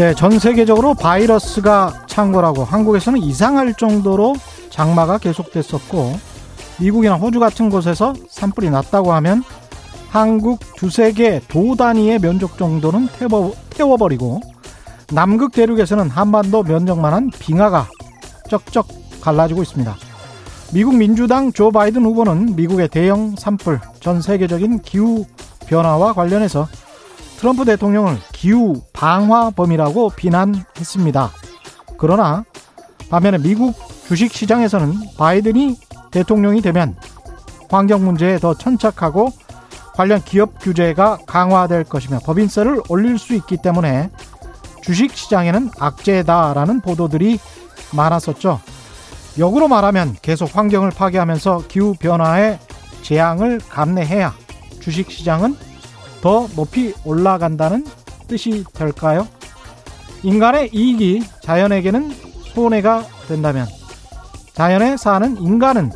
네, 전 세계적으로 바이러스가 창궐하고 한국에서는 이상할 정도로 장마가 계속됐었고 미국이나 호주 같은 곳에서 산불이 났다고 하면 한국 두세 개 도 단위의 면적 정도는 태워, 태워버리고 남극 대륙에서는 한반도 면적만한 빙하가 쩍쩍 갈라지고 있습니다. 미국 민주당 조 바이든 후보는 미국의 대형 산불, 전 세계적인 기후 변화와 관련해서 트럼프 대통령을 기후 방화범이라고 비난했습니다. 그러나 반면에 미국 주식 시장에서는 바이든이 대통령이 되면 환경 문제에 더 천착하고 관련 기업 규제가 강화될 것이며 법인세를 올릴 수 있기 때문에 주식 시장에는 악재다라는 보도들이 많았었죠. 역으로 말하면 계속 환경을 파괴하면서 기후 변화의 재앙을 감내해야 주식 시장은 더 높이 올라간다는 뜻이 될까요? 인간의 이익이 자연에게는 손해가 된다면 자연에 사는 인간은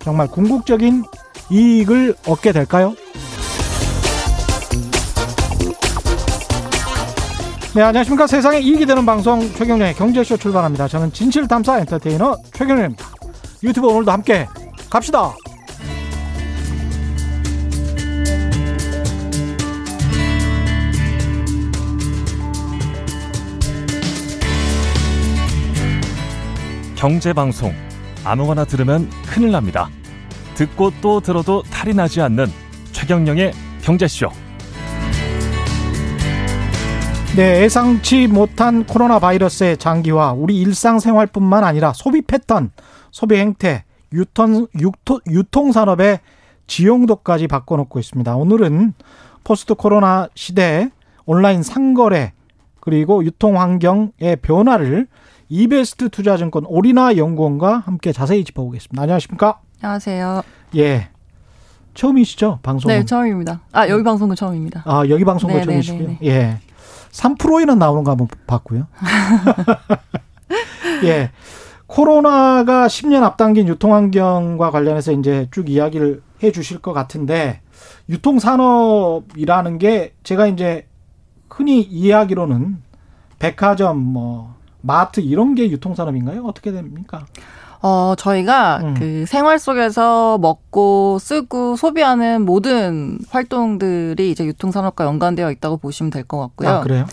정말 궁극적인 이익을 얻게 될까요? 네, 안녕하십니까. 세상에 이익이 되는 방송 최경련의 경제쇼 출발합니다. 저는 진실탐사 엔터테이너 최경련입니다. 유튜브 오늘도 함께 갑시다. 경제방송 아무거나 들으면 큰일 납니다. 듣고 또 들어도 탈이 나지 않는 최경령의 경제쇼. 네, 예상치 못한 코로나 바이러스의 장기화, 우리 일상생활뿐만 아니라 소비 패턴, 소비 행태, 유통, 유통, 유통산업의 지용도까지 바꿔놓고 있습니다. 오늘은 포스트 코로나 시대 온라인 상거래, 그리고 유통 환경의 변화를 이베스트 투자증권 오리나 연구원과 함께 자세히 짚어보겠습니다. 안녕하십니까? 안녕하세요. 예. 처음이시죠? 방송? 네, 처음입니다. 아, 여기 방송은 처음입니다. 아, 여기 방송은 네, 처음이시고요. 네, 네, 예. 3%에는 나오는 거 한번 봤고요. 예. 코로나가 10년 앞당긴 유통환경과 관련해서 이제 쭉 이야기를 해 주실 것 같은데, 유통산업이라는 게 제가 이제 흔히 이해하기로는 백화점, 뭐, 마트 이런 게 유통산업인가요? 어떻게 됩니까? 어, 저희가 음. 그 생활 속에서 먹고 쓰고 소비하는 모든 활동들이 이제 유통산업과 연관되어 있다고 보시면 될 것 같고요. 아, 그래요?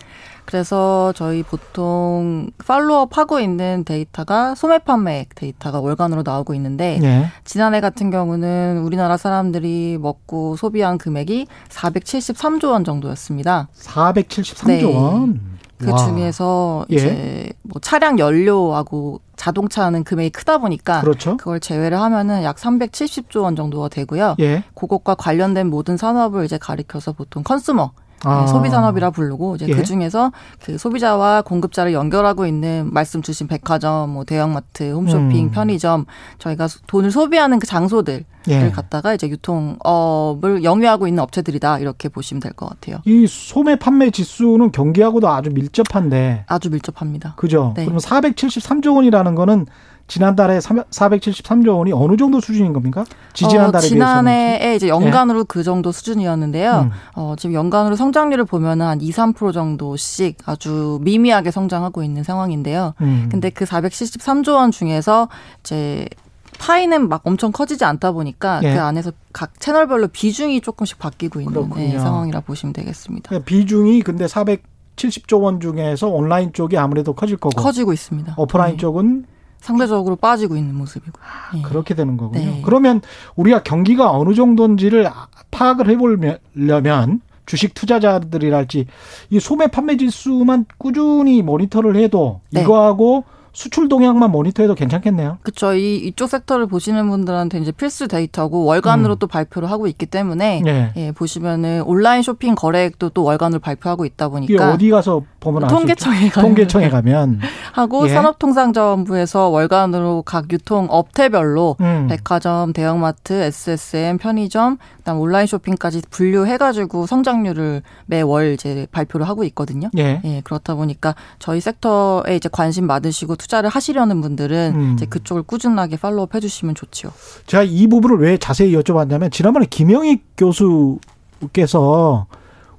그래서 저희 보통 follow-up 하고 있는 데이터가 소매 판매 데이터가 월간으로 나오고 있는데 예. 지난해 같은 경우는 우리나라 사람들이 먹고 소비한 금액이 473조 원 정도였습니다. 473조 네. 원. 그 와. 중에서 예. 이제 뭐 차량 연료하고 자동차는 금액이 크다 보니까 그렇죠. 그걸 제외를 하면은 약 370조 원 정도가 되고요. 예. 그것과 관련된 모든 산업을 이제 가리켜서 보통 consumer 아. 네, 소비 산업이라 부르고 이제 예. 그 중에서 그 소비자와 공급자를 연결하고 있는 말씀 주신 백화점, 뭐 대형마트, 홈쇼핑, 음. 편의점 저희가 돈을 소비하는 그 장소들을 예. 갖다가 이제 유통업을 영위하고 있는 업체들이다 이렇게 보시면 될 것 같아요. 이 소매 판매 지수는 경기하고도 아주 밀접한데 아주 밀접합니다. 그죠? 네. 그러면 473조 원이라는 거는 지난달에 473조 원이 어느 정도 수준인 겁니까? 지지난달에 어, 비해서는 지난해에 이제 연간으로 그 정도 수준이었는데요. 음. 어, 지금 연간으로 성장률을 보면은 한 2, 3% 정도씩 아주 미미하게 성장하고 있는 상황인데요. 음. 근데 그 473조 원 중에서 이제 파이는 막 엄청 커지지 않다 보니까 예. 그 안에서 각 채널별로 비중이 조금씩 바뀌고 있는. 네, 상황이라 보시면 되겠습니다. 그러니까 비중이 근데 470조 원 중에서 온라인 쪽이 아무래도 커질 거고 커지고 있습니다. 오프라인 네. 쪽은 상대적으로 빠지고 있는 모습이고. 네. 그렇게 되는 거군요. 네. 그러면 우리가 경기가 어느 정도인지를 파악을 해보려면 주식 투자자들이랄지 이 소매 판매 지수만 꾸준히 모니터를 해도 네. 이거하고 수출 동향만 모니터해도 괜찮겠네요. 그렇죠. 이 이쪽 섹터를 보시는 분들한테 이제 필수 데이터고 월간으로 음. 또 발표를 하고 있기 때문에 네. 예, 보시면은 온라인 쇼핑 거래액도 또 월간으로 발표하고 있다 보니까 어디 가서 보면? 통계청에 가면 통계청에 가면 하고 예. 산업통상자원부에서 월간으로 각 유통 업태별로 음. 백화점, 대형마트, SSM, 편의점, 그다음 온라인 쇼핑까지 분류해가지고 성장률을 매월 이제 발표를 하고 있거든요. 예. 예, 그렇다 보니까 저희 섹터에 이제 관심 많으시고 투자를 하시려는 분들은 음. 이제 그쪽을 꾸준하게 팔로우 해주시면 좋죠. 제가 이 부분을 왜 자세히 여쭤봤냐면 지난번에 김영익 교수께서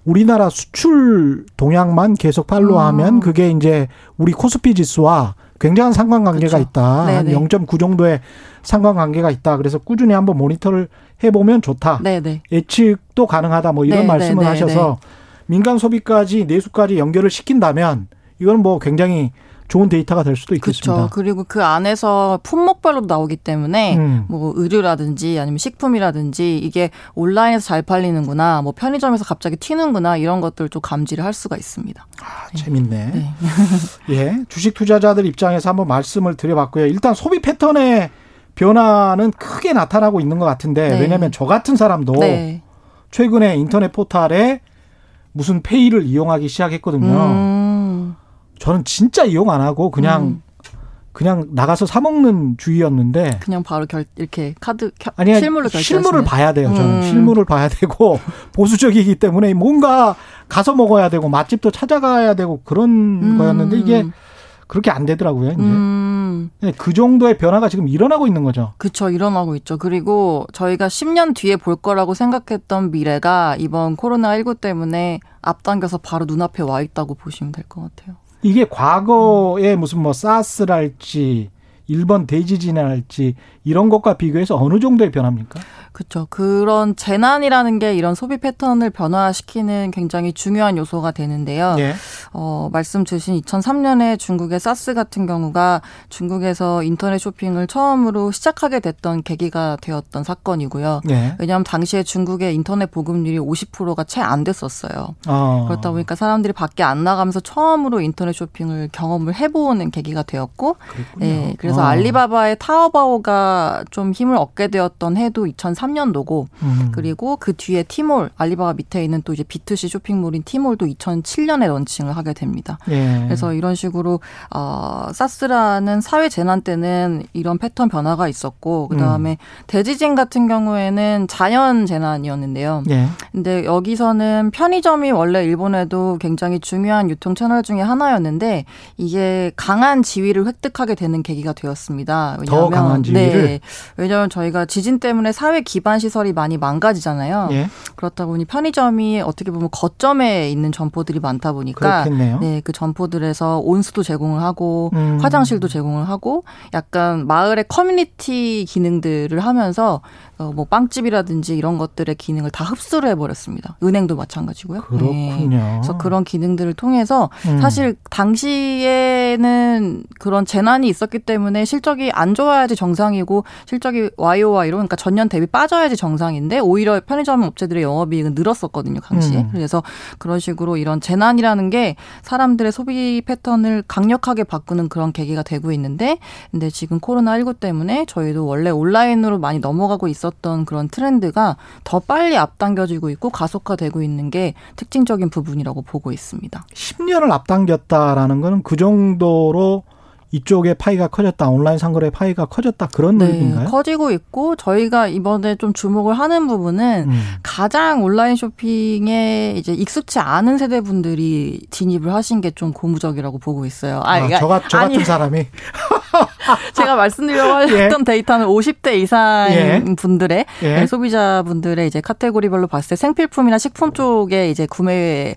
우리나라 수출 동향만 계속 팔로우하면 음. 그게 이제 우리 코스피 지수와 굉장한 상관관계가 그쵸. 있다. 한 네네. 0.9 정도의 상관관계가 있다. 그래서 꾸준히 한번 모니터를 해보면 좋다. 네네. 예측도 가능하다. 뭐 이런 네, 말씀을 네, 네, 하셔서 민간 소비까지 내수까지 연결을 시킨다면 이건 뭐 굉장히 좋은 데이터가 될 수도 그렇죠. 있겠습니다. 그리고 그 안에서 품목별로 나오기 때문에 음. 뭐 의류라든지 아니면 식품이라든지 이게 온라인에서 잘 팔리는구나, 뭐 편의점에서 갑자기 튀는구나 이런 것들 좀 감지를 할 수가 있습니다. 아, 재밌네. 네. 예, 주식 투자자들 입장에서 한번 말씀을 드려봤고요. 일단 소비 패턴의 변화는 크게 나타나고 있는 것 같은데 네. 왜냐하면 저 같은 사람도 네. 최근에 인터넷 포탈에 무슨 페이를 이용하기 시작했거든요. 음. 저는 진짜 이용 안 하고 그냥 음. 그냥 나가서 사 먹는 주의였는데 그냥 바로 결 이렇게 카드 켜, 아니 실물로 결제 실물을 봐야 돼요. 저는 음. 실물을 봐야 되고 보수적이기 때문에 뭔가 가서 먹어야 되고 맛집도 찾아가야 되고 그런 거였는데 이게 그렇게 안 되더라고요. 이제 음. 그 정도의 변화가 지금 일어나고 있는 거죠. 그쵸, 일어나고 있죠. 그리고 저희가 10년 뒤에 볼 거라고 생각했던 미래가 이번 코로나 19 때문에 앞당겨서 바로 눈앞에 와 있다고 보시면 될 것 같아요. 이게 과거에 무슨 뭐 사스랄지 일본 대지진이랄지 이런 것과 비교해서 어느 정도의 변화입니까? 그렇죠. 그런 재난이라는 게 이런 소비 패턴을 변화시키는 굉장히 중요한 요소가 되는데요. 예. 어, 말씀 주신 2003년에 중국의 사스 같은 경우가 중국에서 인터넷 쇼핑을 처음으로 시작하게 됐던 계기가 되었던 사건이고요. 예. 왜냐하면 당시에 중국의 인터넷 보급률이 50%가 채 안 됐었어요. 어. 그렇다 보니까 사람들이 밖에 안 나가면서 처음으로 인터넷 쇼핑을 경험을 해보는 계기가 되었고, 그랬군요. 예, 그래서 어. 알리바바의 타오바오가 좀 힘을 얻게 되었던 해도 2003년도고, 음. 그리고 그 뒤에 티몰, 알리바바 밑에 있는 또 이제 B2C 쇼핑몰인 티몰도 2007년에 런칭을 하게 됩니다. 예. 그래서 이런 식으로 어 사스라는 사회 재난 때는 이런 패턴 변화가 있었고 그다음에 음. 대지진 같은 경우에는 자연 재난이었는데요. 예. 근데 여기서는 편의점이 원래 일본에도 굉장히 중요한 유통 채널 중에 하나였는데 이게 강한 지위를 획득하게 되는 계기가 되었 습니다. 더 강한 지위를? 네. 왜냐하면 저희가 지진 때문에 사회 기반 시설이 많이 망가지잖아요. 예. 그렇다 보니 편의점이 어떻게 보면 거점에 있는 점포들이 많다 보니까 그렇겠네요. 네, 그 점포들에서 온수도 제공을 하고 음. 화장실도 제공을 하고 약간 마을의 커뮤니티 기능들을 하면서 어, 뭐 빵집이라든지 이런 것들의 기능을 다 흡수를 해버렸습니다. 은행도 마찬가지고요. 네. 그렇군요. 그래서 그런 기능들을 통해서 음. 사실 당시에는 그런 재난이 있었기 때문에 실적이 안 좋아야지 정상이고 실적이 와이오와 이러 그러니까 전년 대비 빠져야지 정상인데 오히려 편의점 업체들의 영업이익은 늘었었거든요 당시에 음. 그래서 그런 식으로 이런 재난이라는 게 사람들의 소비 패턴을 강력하게 바꾸는 그런 계기가 되고 있는데 근데 지금 코로나 19 때문에 저희도 원래 온라인으로 많이 넘어가고 있었던 그런 트렌드가 더 빨리 앞당겨지고 있고 가속화되고 있는 게 특징적인 부분이라고 보고 있습니다. 10년을 앞당겼다라는 거는 그 정도로 이쪽의 파이가 커졌다. 온라인 상거래 파이가 커졌다. 그런? 네, 커지고 있고 저희가 이번에 좀 주목을 하는 부분은 음. 가장 온라인 쇼핑에 이제 익숙치 않은 세대 분들이 진입을 하신 게 좀 고무적이라고 보고 있어요. 아, 그러니까 저, 같- 저 같은 아니, 사람이 제가 말씀드리려고 예. 했던 데이터는 50대 이상 예. 분들의 예. 소비자분들의 이제 카테고리별로 봤을 때 생필품이나 식품 쪽에 이제 구매율이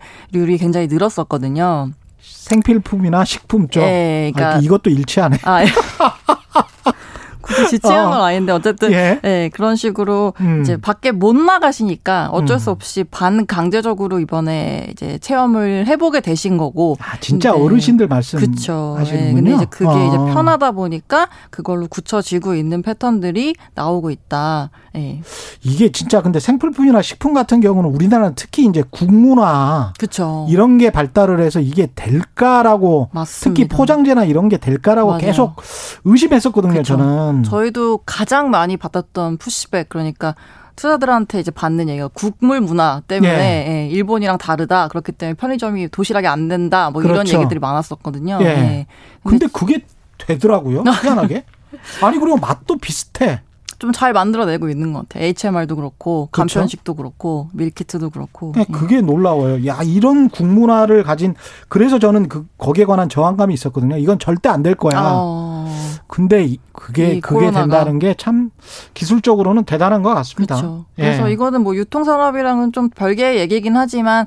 굉장히 늘었었거든요. 생필품이나 식품 쪽 예, 그러니까 아, 이것도 일치하네. 아, 예. 굳이 지칭한 어. 건 아닌데 어쨌든 예. 예, 그런 식으로 음. 이제 밖에 못 나가시니까 어쩔 수 음. 없이 반 강제적으로 이번에 이제 체험을 해보게 되신 거고. 아, 진짜 근데- 어르신들 말씀 그쵸. 예. 근데 이제 그게 아. 이제 편하다 보니까 그걸로 굳혀지고 있는 패턴들이 나오고 있다. 예. 이게 진짜 근데 생필품이나 식품 같은 경우는 우리나라는 특히 이제 국문화 그쵸. 이런 게 발달을 해서 이게 될까라고 맞습니다. 특히 포장재나 이런 게 될까라고 맞아요. 계속 의심했었거든요. 그쵸. 저는 저희도 가장 많이 받았던 푸시백 그러니까 투자들한테 이제 받는 얘기가 국물 문화 때문에 예. 예, 일본이랑 다르다 그렇기 때문에 편의점이 도시락이 안 된다 뭐 이런 그렇죠. 얘기들이 많았었거든요. 예. 예. 근데 그게 되더라고요. 희한하게. 아니 그리고 맛도 비슷해. 좀 잘 만들어내고 있는 것 같아요. HMR도 그렇고 그렇죠. 간편식도 그렇고 밀키트도 그렇고. 그냥 예. 그게 놀라워요. 야 이런 국문화를 가진 그래서 저는 그 거기에 관한 저항감이 있었거든요. 이건 절대 안 될 거야. 어, 근데 이- 그게 이 그게. 된다는 게 참 기술적으로는 대단한 것 같습니다. 그렇죠. 그래서 예. 이거는 뭐 유통산업이랑은 좀 별개의 얘기긴 하지만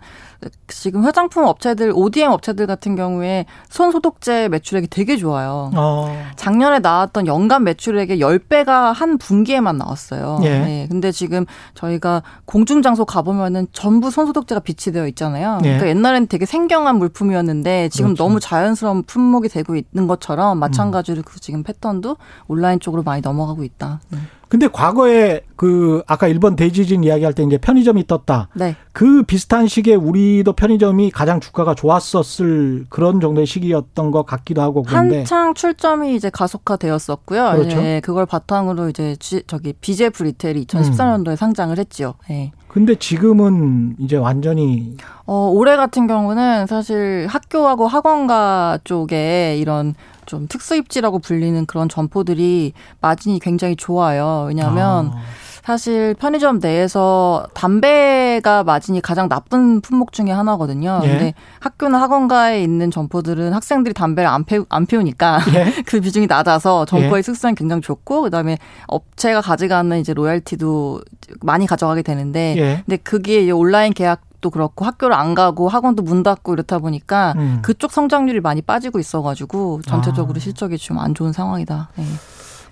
지금 화장품 업체들, ODM 업체들 같은 경우에 손 소독제 매출액이 되게 좋아요. 어. 작년에 나왔던 연간 매출액의 10배가 한 분기에만 나왔어요. 예. 네. 근데 지금 저희가 공중 장소 가 보면은 전부 손 소독제가 비치되어 있잖아요. 예. 그러니까 옛날에는 되게 생경한 물품이었는데 지금 그렇죠. 너무 자연스러운 품목이 되고 있는 것처럼 마찬가지로 음. 그 지금 패턴도 온라인 쪽으로 많이 넘어가고 있다. 네. 근데 과거에 그 아까 일본 대지진 이야기할 때 이제 편의점이 떴다. 네. 그 비슷한 시기에 우리도 편의점이 가장 주가가 좋았었을 그런 정도의 시기였던 것 같기도 하고 그런데 한창 출점이 이제 가속화되었었고요. 그렇죠. 네, 그걸 바탕으로 이제 지, 저기 비제프 리테일이 2014년도에 음. 상장을 했죠. 네. 근데 지금은 이제 완전히 어 올해 같은 경우는 사실 학교하고 학원가 쪽에 이런 좀 특수 입지라고 불리는 그런 점포들이 마진이 굉장히 좋아요. 왜냐하면 아. 사실 편의점 내에서 담배가 마진이 가장 나쁜 품목 중에 하나거든요. 예. 근데 학교나 학원가에 있는 점포들은 학생들이 담배를 안, 피, 안 피우니까 예. 그 비중이 낮아서 점포의 예. 특성이 굉장히 좋고 그다음에 업체가 가져가는 이제 로열티도 많이 가져가게 되는데 예. 근데 그게 온라인 계약 도 그렇고 학교를 안 가고 학원도 문 닫고 이렇다 보니까 음. 그쪽 성장률이 많이 빠지고 있어가지고 전체적으로 아. 실적이 좀 안 좋은 상황이다. 네.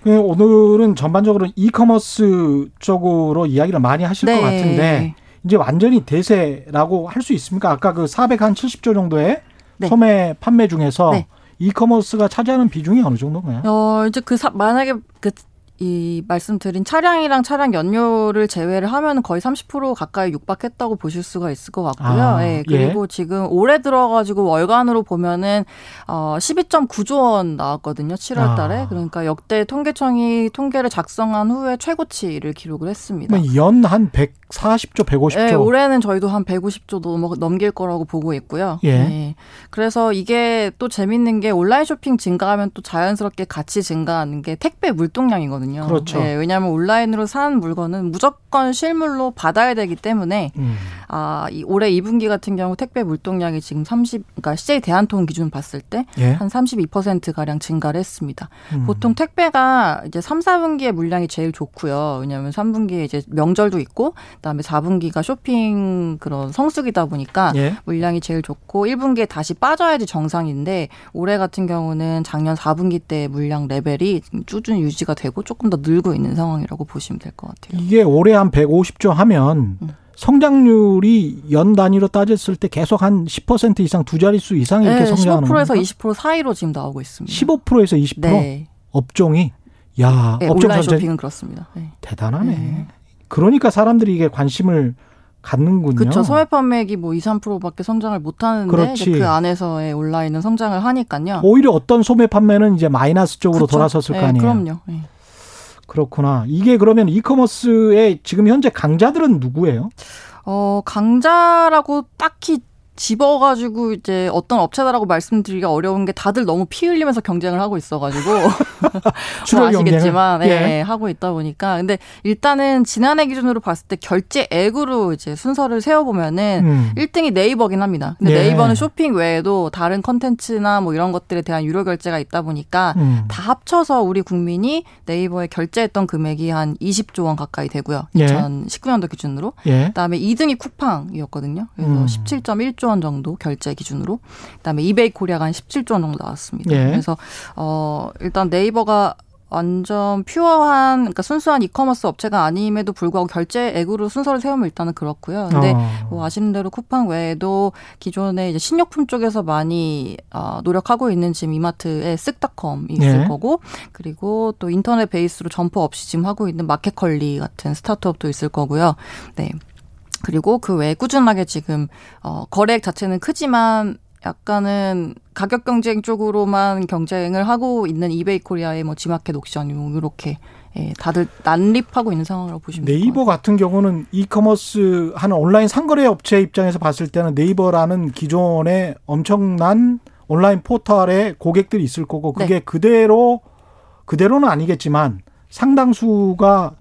그 오늘은 전반적으로 이커머스 쪽으로 이야기를 많이 하실 네. 것 같은데 이제 완전히 대세라고 할 수 있습니까? 아까 그 470조 정도의 네. 소매 판매 중에서 네. 이커머스가 차지하는 비중이 어느 정도인가요? 어, 이제 그 사, 만약에 그 이 말씀드린 차량이랑 차량 연료를 제외를 하면 거의 30% 가까이 육박했다고 보실 수가 있을 것 같고요. 아, 네, 그리고 예. 지금 올해 들어가지고 월간으로 보면은 어 12.9조 원 나왔거든요. 7월 달에. 아. 그러니까 역대 통계청이 통계를 작성한 후에 최고치를 기록을 했습니다. 연 한 140조, 150조. 네, 올해는 저희도 한 150조 넘, 넘길 거라고 보고 있고요. 예. 네. 그래서 이게 또 재밌는 게 온라인 쇼핑 증가하면 또 자연스럽게 같이 증가하는 게 택배 물동량이거든요. 거거든요. 그렇죠. 네, 왜냐하면 온라인으로 산 물건은 무조건 실물로 받아야 되기 때문에 음. 아, 이 올해 2분기 같은 경우 택배 물동량이 지금 30 그러니까 CJ 대한통 기준 봤을 때한 예? 32% 가량 증가를 했습니다. 음. 보통 택배가 이제 3, 4분기에 물량이 제일 좋고요. 왜냐하면 3분기에 이제 명절도 있고 그다음에 4분기가 쇼핑 그런 성수기다 보니까 예? 물량이 제일 좋고 1분기에 다시 빠져야지 정상인데 올해 같은 경우는 작년 4분기 때 물량 레벨이 꾸준히 유지가 되고 조금 더 늘고 있는 상황이라고 보시면 될 것 같아요. 이게 올해 한 150조 하면 음. 성장률이 연 단위로 따졌을 때 계속 한 10% 이상 두 자릿수 이상 이렇게 네, 성장하는 15%에서 겁니까? 20% 사이로 지금 나오고 있습니다. 15%에서 20%? 네. 업종이 야, 네, 업종 온라인 쇼핑은 그렇습니다. 네. 대단하네. 네. 그러니까 사람들이 이게 관심을 갖는군요. 그렇죠. 소매 판매액이 뭐 2, 3%밖에 성장을 못 하는데 그 안에서의 온라인은 성장을 하니까요. 오히려 어떤 소매 판매는 이제 마이너스 쪽으로 그렇죠. 돌아섰을 거 네, 아니에요. 그럼요. 네. 그렇구나. 이게 그러면 이커머스의 지금 현재 강자들은 누구예요? 어, 강자라고 딱히 집어가지고 이제 어떤 업체다라고 말씀드리기가 어려운 게 다들 너무 피 흘리면서 경쟁을 하고 있어가지고 뭐 아시겠지만 네, 예. 하고 있다 보니까 근데 일단은 지난해 기준으로 봤을 때 결제액으로 이제 순서를 세워보면은 음. 1등이 네이버긴 합니다. 근데 예. 네이버는 쇼핑 외에도 다른 컨텐츠나 뭐 이런 것들에 대한 유료 결제가 있다 보니까 음. 다 합쳐서 우리 국민이 네이버에 결제했던 금액이 한 20조 원 가까이 되고요. 예. 2019년도 기준으로. 예. 그다음에 2등이 쿠팡이었거든요. 그래서 음. 17.1조 17조 원 정도 결제 기준으로. 그다음에 이베이 코리아가 한 17조 원 정도 나왔습니다. 예. 그래서 어 일단 네이버가 완전 pure한 그러니까 순수한 이커머스 업체가 아님에도 불구하고 결제액으로 순서를 세우면 일단은 그렇고요. 근데 어. 뭐 아시는 대로 쿠팡 외에도 기존에 이제 생필품 쪽에서 많이 어, 노력하고 있는 지금 이마트의 쓱닷컴이 있을 예. 거고 그리고 또 인터넷 베이스로 점포 없이 지금 하고 있는 마켓컬리 같은 스타트업도 있을 거고요. 네. 그리고 그 외에 꾸준하게 지금 어 거래액 자체는 크지만 약간은 가격 경쟁 쪽으로만 경쟁을 하고 있는 이베이 코리아의 뭐 지마켓 옥션이 뭐 이렇게 예, 다들 난립하고 있는 상황이라고 보시면 네이버 같은 경우는 이커머스 하는 온라인 상거래 업체 입장에서 봤을 때는 네이버라는 기존의 엄청난 온라인 포털에 고객들이 있을 거고 그게 네. 그대로 그대로는 아니겠지만 상당수가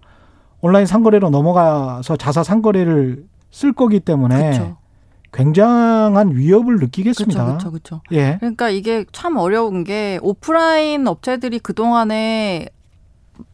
온라인 상거래로 넘어가서 자사 상거래를 쓸 거기 때문에 그쵸. 굉장한 위협을 느끼겠습니다. 그렇죠, 그렇죠. 예. 그러니까 이게 참 어려운 게 오프라인 업체들이 그 동안에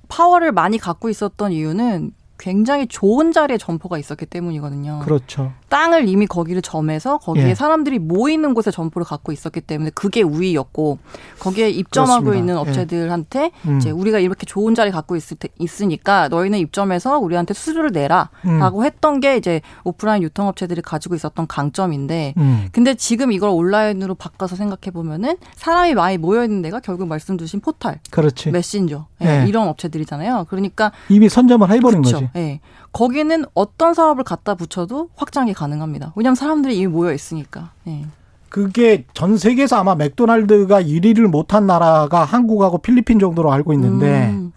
파워를 많이 갖고 있었던 이유는 굉장히 좋은 자리에 점포가 있었기 때문이거든요. 그렇죠. 땅을 이미 거기를 점해서 거기에 예. 사람들이 모이는 곳에 점포를 갖고 있었기 때문에 그게 우위였고 거기에 입점하고 그렇습니다. 있는 예. 업체들한테 음. 이제 우리가 이렇게 좋은 자리 갖고 있을 테, 있으니까 너희는 입점해서 우리한테 수수료를 내라라고 음. 했던 게 이제 오프라인 유통업체들이 가지고 있었던 강점인데 음. 근데 지금 이걸 온라인으로 바꿔서 생각해 보면은 사람이 많이 모여 있는 데가 결국 말씀 주신 포털, 그렇지. 메신저 예, 네. 이런 업체들이잖아요. 그러니까 이미 선점을 해버린 그쵸. 거지. 예. 거기는 어떤 사업을 갖다 붙여도 확장이 가능합니다. 왜냐하면 사람들이 이미 모여 있으니까. 예. 그게 전 세계에서 아마 맥도날드가 1위를 못한 나라가 한국하고 필리핀 정도로 알고 있는데 음,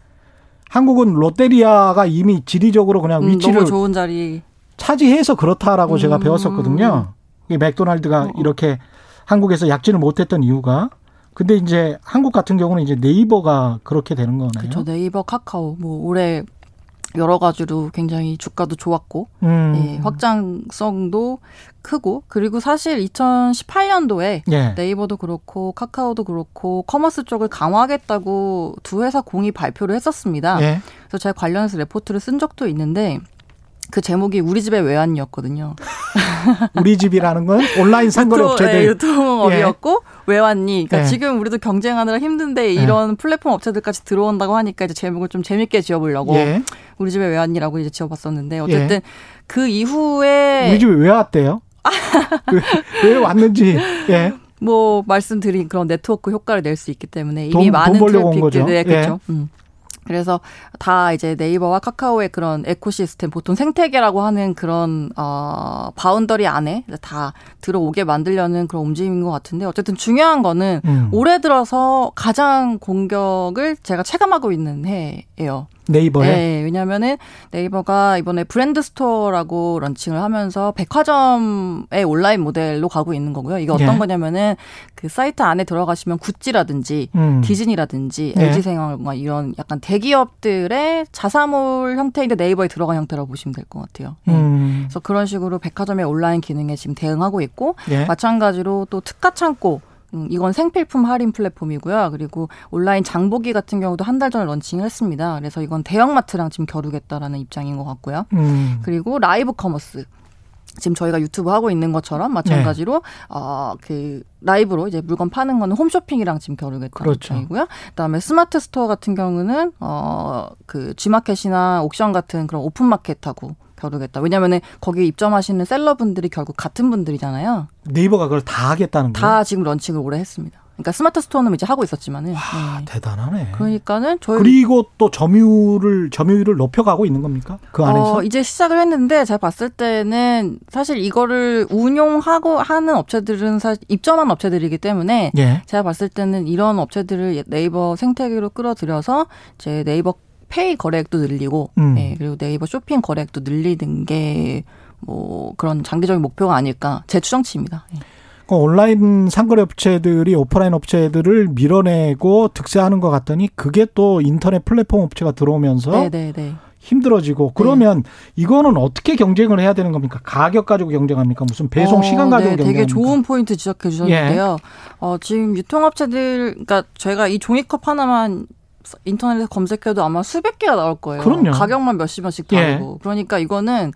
한국은 롯데리아가 이미 지리적으로 그냥 음, 위치를 좋은 자리. 차지해서 그렇다라고 제가 음. 배웠었거든요. 이 맥도날드가 어. 이렇게 한국에서 약진을 못했던 이유가 근데 이제 한국 같은 경우는 이제 네이버가 그렇게 되는 거네요. 그렇죠. 네이버, 카카오 뭐 올해 여러 가지로 굉장히 주가도 좋았고 음. 예, 확장성도 크고 그리고 사실 2018년도에 예. 네이버도 그렇고 카카오도 그렇고 commerce 쪽을 강화하겠다고 두 회사 공히 발표를 했었습니다. 예. 그래서 제가 관련해서 레포트를 쓴 적도 있는데 그 제목이 우리 집에 왜 왔니였거든요. 우리 집이라는 건 온라인 상거래 업체들. 네, 유통업이었고 왜 왔니? 그러니까 예. 지금 우리도 경쟁하느라 힘든데 이런 플랫폼 업체들까지 들어온다고 하니까 이제 제목을 좀 재밌게 지어보려고 예. 우리 왜 왔니라고 이제 지어봤었는데 어쨌든 그 이후에 우리 집에 왜 왔대요? 왜, 왜 왔는지. 예. 뭐 말씀드린 그런 네트워크 효과를 낼 수 있기 때문에 이미 돈- 돈 많은 거죠. 트래픽들 네, 예. 그렇죠. 음. 그래서 다 이제 네이버와 카카오의 그런 ecosystem 보통 생태계라고 하는 그런 어 boundary 안에 다 들어오게 만들려는 그런 움직임인 것 같은데 어쨌든 중요한 거는 음. 올해 들어서 가장 공격을 제가 체감하고 있는 해예요. 네이버에. 네, 왜냐면은 네이버가 이번에 브랜드 스토어라고 launching을 하면서 백화점의 온라인 모델로 가고 있는 거고요. 이게 어떤 예. 거냐면은 그 사이트 안에 들어가시면 구찌라든지 음. 디즈니라든지 네. LG생활 이런 약간 대기업들의 자사몰 형태인데 네이버에 들어간 형태라고 보시면 될 것 같아요. 예. 음. 그래서 그런 식으로 백화점의 온라인 기능에 지금 대응하고 있고 예. 마찬가지로 또 특가 창고 음, 이건 생필품 할인 플랫폼이고요. 그리고 온라인 장보기 같은 경우도 한 달 전에 launching을 했습니다. 그래서 이건 대형마트랑 지금 겨루겠다라는 입장인 것 같고요. 음. 그리고 live commerce. 지금 저희가 유튜브 하고 있는 것처럼 마찬가지로 네. 어그 live로 이제 물건 파는 거는 홈쇼핑이랑 지금 겨루겠다는 그렇죠. 입장이고요. 그다음에 스마트 스토어 같은 경우는 어그 G마켓이나 옥션 같은 그런 오픈 마켓하고 겨루겠다. 왜냐면은 거기 입점하시는 seller분들이 결국 같은 분들이잖아요. 네이버가 그걸 다 하겠다는 거예요. 다 지금 launching을 올해 했습니다. 그러니까 스마트 스토어는 이제 하고 있었지만은. 아, 네. 대단하네. 그러니까는 저희 그리고 또 점유율을 점유율을 높여가고 있는 겁니까? 그 안에서? 어, 이제 시작을 했는데 제가 봤을 때는 사실 이거를 운용하고 하는 업체들은 사실 입점한 업체들이기 때문에 예. 제가 봤을 때는 이런 업체들을 네이버 생태계로 끌어들여서 이제 네이버 페이 거래액도 늘리고 음. 예, 그리고 네이버 쇼핑 거래액도 늘리는 게 뭐 그런 장기적인 목표가 아닐까 제 추정치입니다. 예. 그 온라인 상거래 업체들이 오프라인 업체들을 밀어내고 득세하는 것 같더니 그게 또 인터넷 플랫폼 업체가 들어오면서 네네네. 힘들어지고 그러면 이거는 어떻게 경쟁을 해야 되는 겁니까? 가격 가지고 경쟁합니까? 무슨 배송 어, 시간 가지고 네, 경쟁합니까? 예. 되게 좋은 포인트 지적해 주셨는데요. 어, 지금 유통업체들, 그러니까 저희가 이 종이컵 하나만 인터넷에 검색해도 아마 수백 개가 나올 거예요. 그럼요. 가격만 몇십 원씩 예. 다르고. 그러니까 이거는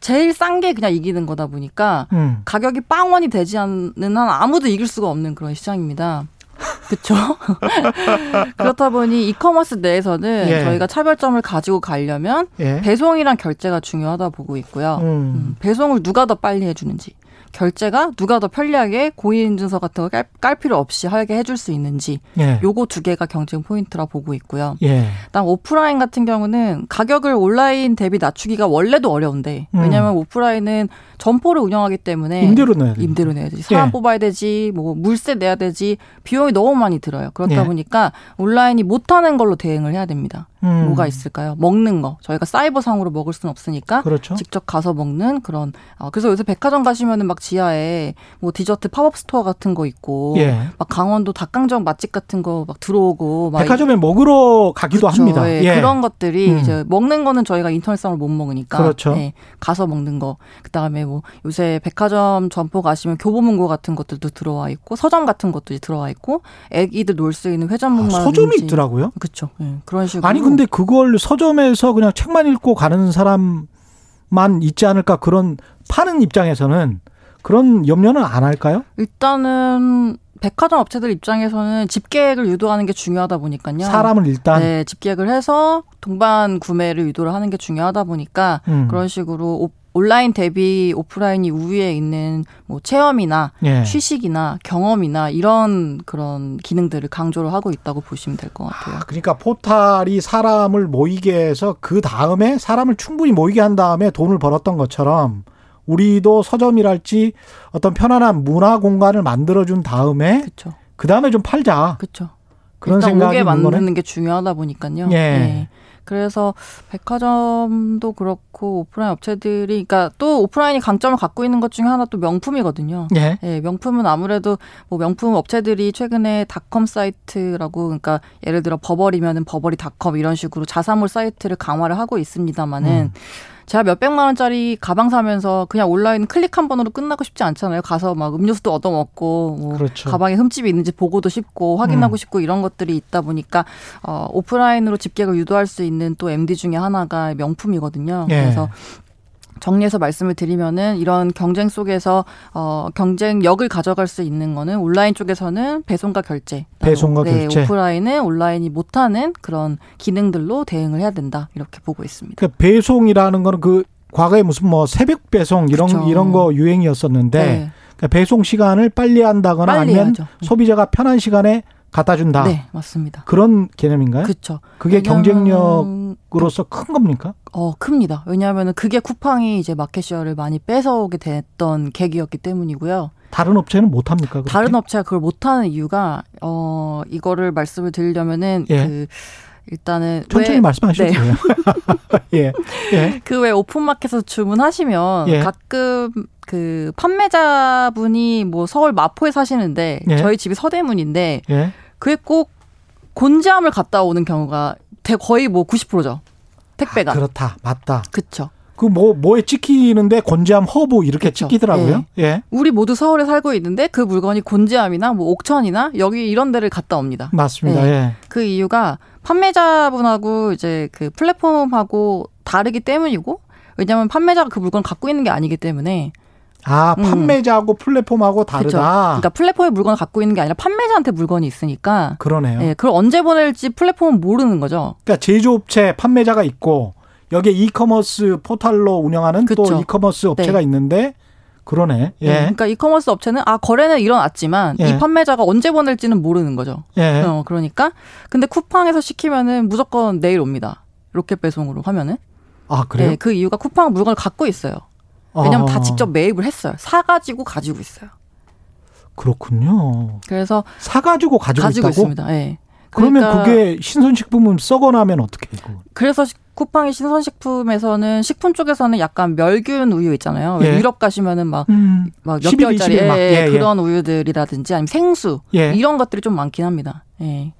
제일 싼 게 그냥 이기는 거다 보니까 음. 가격이 빵 원이 되지 않는 한 아무도 이길 수가 없는 그런 시장입니다. 그렇죠? 그렇다 보니 이커머스 내에서는 예. 저희가 차별점을 가지고 가려면 예. 배송이랑 결제가 중요하다 보고 있고요. 음. 음, 배송을 누가 더 빨리 해주는지, 결제가 누가 더 편리하게 공인인증서 같은 거 깔, 깔 필요 없이 하게 해줄 수 있는지, 예. 요거 두 개가 경쟁 포인트라 보고 있고요. 예. 그다음 오프라인 같은 경우는 가격을 온라인 대비 낮추기가 원래도 어려운데, 음. 왜냐하면 오프라인은 점포를 운영하기 때문에 임대료 내야 돼. 임대료 내야 되지. 사람 예. 뽑아야 되지. 뭐 물세 내야 되지. 비용이 너무 많이 들어요. 그렇다 예. 보니까 온라인이 못하는 걸로 대응을 해야 됩니다. 음. 뭐가 있을까요? 먹는 거. 저희가 사이버상으로 먹을 수는 없으니까 그렇죠. 직접 가서 먹는 그런. 어, 그래서 요새 백화점 가시면은 막막 지하에 뭐 디저트 pop-up store 같은 거 있고 예. 막 강원도 닭강정 맛집 같은 거 막 들어오고 막 백화점에 먹으러 가기도 그렇죠. 합니다. 예, 예. 그런 것들이 음. 이제 먹는 거는 저희가 인터넷상으로 못 먹으니까 그렇죠. 예, 가서 먹는 거. 그다음에 뭐 요새 백화점 점포 가시면 교보문고 같은 것들도 들어와 있고 서점 같은 것도 들어와 있고 애기들 놀 수 있는 아, 회전목마 서점이 있더라고요. 그렇죠. 예, 그런 식으로 아니 근데 그걸 서점에서 그냥 책만 읽고 가는 사람만 있지 않을까 그런 파는 입장에서는 그런 염려는 안 할까요? 일단은 백화점 업체들 입장에서는 집계획을 유도하는 게 중요하다 보니까요. 사람을 일단 네, 집계획을 해서 동반 구매를 유도를 하는 게 중요하다 보니까 음. 그런 식으로 오- 온라인 대비 오프라인이 우위에 있는 뭐 체험이나 예. 휴식이나 경험이나 이런 그런 기능들을 강조를 하고 있다고 보시면 될 것 같아요. 아, 그러니까 포탈이 사람을 모이게 해서 그 다음에 사람을 충분히 모이게 한 다음에 돈을 벌었던 것처럼 우리도 서점이랄지 어떤 편안한 문화 공간을 만들어준 다음에. 그 다음에 좀 팔자 그렇죠. 그런 생각이. 만드는 게 중요하다 보니까요. 예. 네. 그래서 백화점도 그렇고 오프라인 업체들이 그러니까 또 오프라인이 강점을 갖고 있는 것 중에 하나 또 명품이거든요. 예. 예, 명품은 아무래도 뭐 명품 업체들이 최근에 닷컴 사이트라고 그러니까 예를 들어 버버리면은 버버리닷컴 이런 식으로 자사몰 사이트를 강화를 하고 있습니다만은 음. 제가 몇백만 원짜리 가방 사면서 그냥 온라인 클릭 한 번으로 끝나고 싶지 않잖아요. 가서 막 음료수도 얻어 먹고 뭐 그렇죠. 가방에 흠집이 있는지 보고도 싶고 확인하고 음. 싶고 이런 것들이 있다 보니까 어 오프라인으로 집객을 유도할 수 있는 또 MD 중에 하나가 명품이거든요. 예. 그래서 정리해서 말씀을 드리면은 이런 경쟁 속에서 어 경쟁력을 가져갈 수 있는 거는 온라인 쪽에서는 배송과 결제, 배송과 네, 결제. 오프라인은 온라인이 못하는 그런 기능들로 대응을 해야 된다 이렇게 보고 있습니다. 그 배송이라는 거는 그 과거에 무슨 뭐 새벽 배송 이런 그쵸. 이런 거 유행이었었는데 네, 그러니까 배송 시간을 빨리 한다거나 빨리 아니면 해야죠. 소비자가 편한 시간에 갖다 준다. 네, 맞습니다. 그런 개념인가요? 그렇죠. 그게 경쟁력으로서 큰 겁니까? 어, 큽니다. 왜냐하면 그게 쿠팡이 이제 마켓시어를 많이 뺏어오게 됐던 계기였기 때문이고요. 다른 업체는 못 합니까? 그렇게? 다른 업체가 그걸 못 하는 이유가 어 이거를 말씀을 드리려면은 예. 그 일단은 천천히 왜- 말씀하셔도 네. 돼요. 예. 예. 그 왜 오픈마켓에서 주문하시면 예. 가끔 그 판매자분이 뭐 서울 마포에 사시는데 예. 저희 집이 서대문인데 예. 그게 꼭 곤지암을 갔다 오는 경우가 대- 거의 뭐 90%죠. 택배가. 아, 그렇다. 맞다. 그쵸. 그뭐 뭐에 찍히는데 곤지암 허브 이렇게 그쵸. 찍히더라고요. 예. 우리 모두 서울에 살고 있는데 그 물건이 곤지암이나 뭐 옥천이나 여기 이런 데를 갔다 옵니다. 맞습니다. 네. 예. 그 이유가 판매자분하고 이제 그 플랫폼하고 다르기 때문이고 왜냐하면 판매자가 그 물건을 갖고 있는 게 아니기 때문에 아, 음. 판매자하고 플랫폼하고 그쵸? 다르다. 그러니까 플랫폼에 물건을 갖고 있는 게 아니라 판매자한테 물건이 있으니까 그러네요. 예, 그걸 언제 보낼지 플랫폼은 모르는 거죠. 그러니까 제조업체 판매자가 있고 여기에 이커머스 포털로 운영하는 또 그쵸. 이커머스 업체가 네. 있는데 그러네. 예, 예. 그러니까 이커머스 업체는 아 거래는 일어났지만 예. 이 판매자가 언제 보낼지는 모르는 거죠. 예. 어, 그러니까 근데 쿠팡에서 시키면은 무조건 내일 옵니다. 로켓 배송으로 하면은. 아, 그래요? 예, 그 이유가 쿠팡 물건을 갖고 있어요. 왜냐면 아, 다 직접 매입을 했어요. 사가지고 가지고 있어요. 그렇군요. 그래서 사가지고 가지고, 가지고 있다고? 있습니다. 예. 그러면 그러니까 그게 신선식품은 썩어나면 어떻게 이거? 그래서 시- 쿠팡이 신선식품에서는 식품 쪽에서는 약간 멸균 우유 있잖아요. 왜 예. 유럽 가시면은 막 음, 막 11, 몇 개월짜리 21 막, 예, 예, 예. 그런 우유들이라든지 아니면 생수 예. 이런 것들이 좀 많긴 합니다. 예.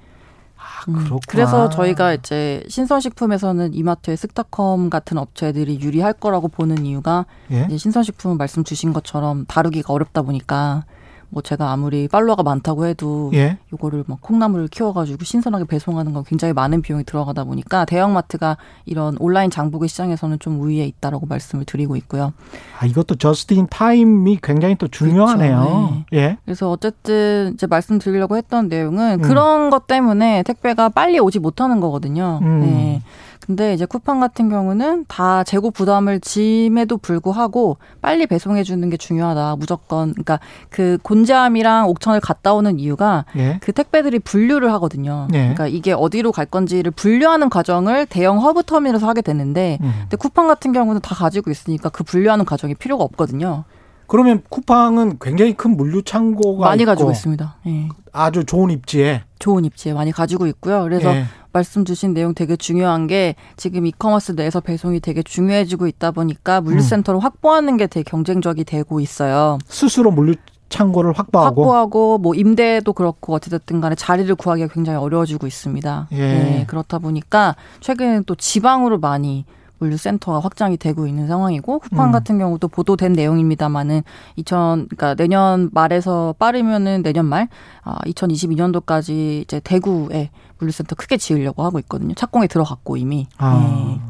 음, 그렇구나. 그래서 저희가 이제 신선식품에서는 이마트의 쓱닷컴 같은 업체들이 유리할 거라고 보는 이유가 예. 이제 신선식품은 말씀 주신 것처럼 다루기가 어렵다 보니까 뭐 제가 아무리 follower가 많다고 해도 예. 요거를 막 콩나물을 키워가지고 신선하게 배송하는 건 굉장히 많은 비용이 들어가다 보니까 대형마트가 이런 온라인 장보기 시장에서는 좀 우위에 있다라고 말씀을 드리고 있고요. 아, 이것도 just in time이 굉장히 또 중요하네요. 예. 그래서 어쨌든 이제 말씀드리려고 했던 내용은 음. 그런 것 때문에 택배가 빨리 오지 못하는 거거든요. 음. 네. 근데 이제 쿠팡 같은 경우는 다 재고 부담을 짐에도 불구하고 빨리 배송해 주는 게 중요하다. 무조건 그러니까 그 곤지암이랑 옥천을 갔다 오는 이유가 예. 그 택배들이 분류를 하거든요. 네. 그러니까 이게 어디로 갈 건지를 분류하는 과정을 대형 허브 터미널에서 하게 되는데 음. 근데 쿠팡 같은 경우는 다 가지고 있으니까 그 분류하는 과정이 필요가 없거든요. 그러면 쿠팡은 굉장히 큰 물류 창고가 많이 있고 가지고 있습니다. 예. 아주 좋은 입지에 좋은 입지에 많이 가지고 있고요. 그래서 예. 말씀 주신 내용 되게 중요한 게 지금 이커머스 내에서 배송이 되게 중요해지고 있다 보니까 물류센터를 음. 확보하는 게 되게 경쟁적이 되고 있어요. 스스로 물류 창고를 확보하고 확보하고 뭐 임대도 그렇고 어찌됐든 간에 자리를 구하기가 굉장히 어려워지고 있습니다. 예. 네, 그렇다 보니까 최근에 또 지방으로 많이 물류센터가 확장이 되고 있는 상황이고 쿠팡 음. 같은 경우도 보도된 내용입니다만은 2000 그러니까 내년 말에서 빠르면은 내년 말 아, 2022년도까지 이제 대구에 물류센터 크게 지으려고 하고 있거든요. 착공에 들어갔고 이미. 아. 네.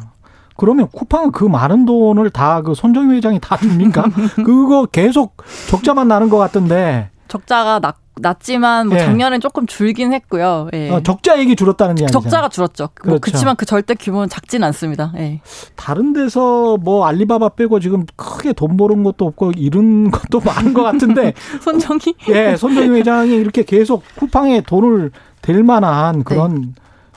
그러면 쿠팡은 그 많은 돈을 다 그 손정희 회장이 다 줍니까? 그거 계속 적자만 나는 것 같던데. 적자가 낮, 낮지만 뭐 예. 작년엔 조금 줄긴 했고요. 예. 어, 적자액이 줄었다는 얘기죠. 적자가 줄었죠. 뭐 그렇죠. 뭐 그렇지만 그 절대 규모는 작진 않습니다. 예. 다른 데서 뭐 알리바바 빼고 지금 크게 돈 버는 것도 없고 이런 것도 많은 것 같은데 손정희 예, 손정희 회장이 이렇게 계속 쿠팡에 돈을 댈 만한 그런 네.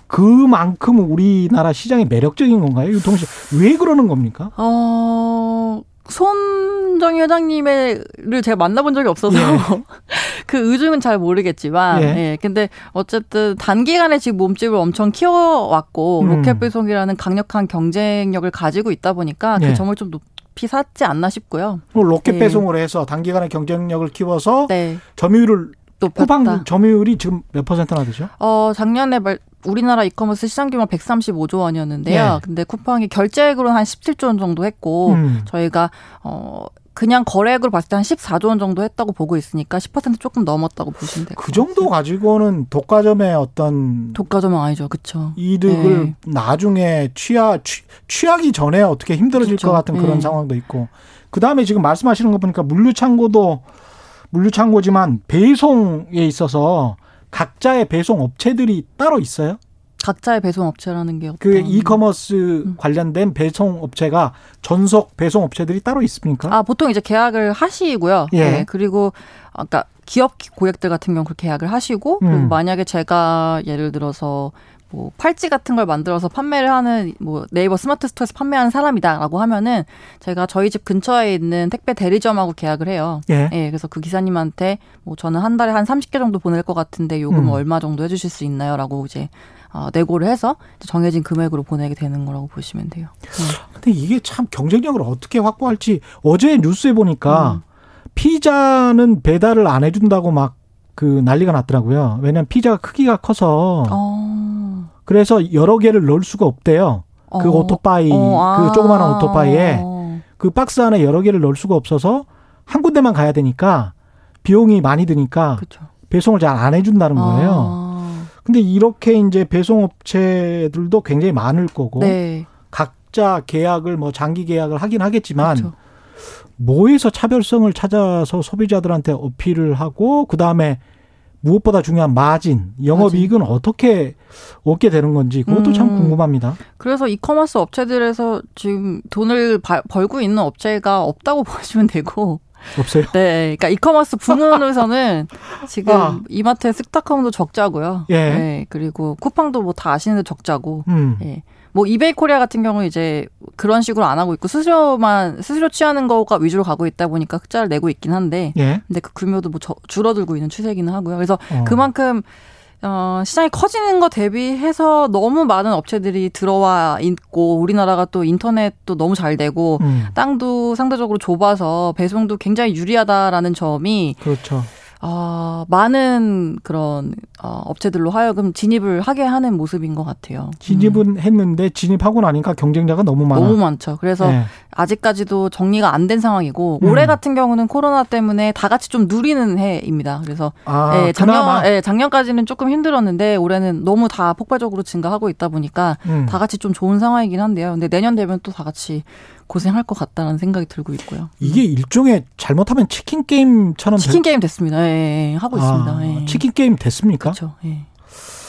그만큼 우리나라 시장이 매력적인 건가요? 동시에 왜 그러는 겁니까? 어, 손정희 회장님을 제가 만나본 적이 없어서 예. 그 의중은 잘 모르겠지만, 예. 예. 근데 어쨌든 단기간에 지금 몸집을 엄청 키워왔고 음. 로켓 배송이라는 강력한 경쟁력을 가지고 있다 보니까 그 예. 점을 좀 높이 샀지 않나 싶고요. 로켓 예. 배송을 해서 단기간에 경쟁력을 키워서 네. 점유율을 쿠팡 점유율이 지금 몇 퍼센트나 되죠? 어, 작년에 말, 우리나라 이커머스 시장 규모 135조 원이었는데요. 네. 근데 쿠팡이 결제액으로는 한 17조 원 정도 했고 음. 저희가 어 그냥 거래액으로 봤을 때 한 14조 원 정도 했다고 보고 있으니까 10% 조금 넘었다고 보시면 돼요. 그 정도 가지고는 독과점의 어떤 독과점은 아니죠. 그렇죠. 이득을 네. 나중에 취하 취, 취하기 전에 어떻게 힘들어질 그렇죠. 것 같은 그런 네. 상황도 있고. 그 다음에 지금 말씀하시는 거 보니까 물류 창고도 물류 창고지만 배송에 있어서 각자의 배송 업체들이 따로 있어요? 각자의 배송 업체라는 게그 이커머스 음. 관련된 배송 업체가 전속 배송 업체들이 따로 있습니까? 아 보통 이제 계약을 하시고요. 예. 네. 그리고 아까 기업 고객들 같은 경우 그렇게 계약을 하시고 그리고 음. 만약에 제가 예를 들어서 뭐 팔찌 같은 걸 만들어서 판매를 하는 뭐 네이버 스마트 스토어에서 판매하는 사람이다라고 하면은 제가 저희 집 근처에 있는 택배 대리점하고 계약을 해요. 예. 예 그래서 그 기사님한테 뭐 저는 한 달에 한 30개 정도 보낼 것 같은데 요금 음. 얼마 정도 해주실 수 있나요?라고 이제 어, 내고를 해서 정해진 금액으로 보내게 되는 거라고 보시면 돼요. 네. 근데 이게 참 경쟁력을 어떻게 확보할지 어제 뉴스에 보니까 음. 피자는 배달을 안 해준다고 막 그 난리가 났더라고요. 왜냐하면 피자가 크기가 커서. 어. 그래서 여러 개를 넣을 수가 없대요. 그 어. 오토바이, 어, 아. 그 조그마한 오토바이에 그 박스 안에 여러 개를 넣을 수가 없어서 한 군데만 가야 되니까 비용이 많이 드니까 그쵸. 배송을 잘 안 해준다는 거예요. 아. 근데 이렇게 이제 배송업체들도 굉장히 많을 거고 네. 각자 계약을 뭐 장기 계약을 하긴 하겠지만 그쵸. 뭐에서 차별성을 찾아서 소비자들한테 어필을 하고 그 다음에 무엇보다 중요한 마진, 영업이익은. 어떻게 얻게 되는 건지 그것도 음. 참 궁금합니다. 그래서 이커머스 업체들에서 지금 돈을 바, 벌고 있는 업체가 없다고 보시면 되고 없어요? 네, 그러니까 이커머스 부문에서는 지금 아. 이마트의 쓱닷컴도 적자고요. 예. 네, 그리고 쿠팡도 뭐 다 아시는데 적자고. 음. 예. 뭐 이베이 코리아 같은 경우는 이제 그런 식으로 안 하고 있고 수수료만 수수료 취하는 거가 위주로 가고 있다 보니까 흑자를 내고 있긴 한데 예. 근데 그 규모도 뭐 저, 줄어들고 있는 추세기는 하고요. 그래서 어. 그만큼 어, 시장이 커지는 거 대비해서 너무 많은 업체들이 들어와 있고 우리나라가 또 인터넷도 너무 잘 되고 음. 땅도 상대적으로 좁아서 배송도 굉장히 유리하다라는 점이 그렇죠. 어, 많은 그런 어, 업체들로 하여금 진입을 하게 하는 모습인 것 같아요. 진입은 음. 했는데 진입하고 나니까 경쟁자가 너무 많아. 너무 많죠. 그래서 네. 아직까지도 정리가 안 된 상황이고 음. 올해 같은 경우는 코로나 때문에 다 같이 좀 누리는 해입니다. 그래서 아, 예, 작년 예, 작년까지는 조금 힘들었는데 올해는 너무 다 폭발적으로 증가하고 있다 보니까 음. 다 같이 좀 좋은 상황이긴 한데요. 근데 내년 되면 또 다 같이 고생할 것 같다는 생각이 들고 있고요. 이게 음. 일종의 잘못하면 치킨 게임처럼 치킨 될... 게임 됐습니다. 예, 예, 하고 아, 있습니다. 예. 치킨 게임 됐습니까? 그렇죠. 예.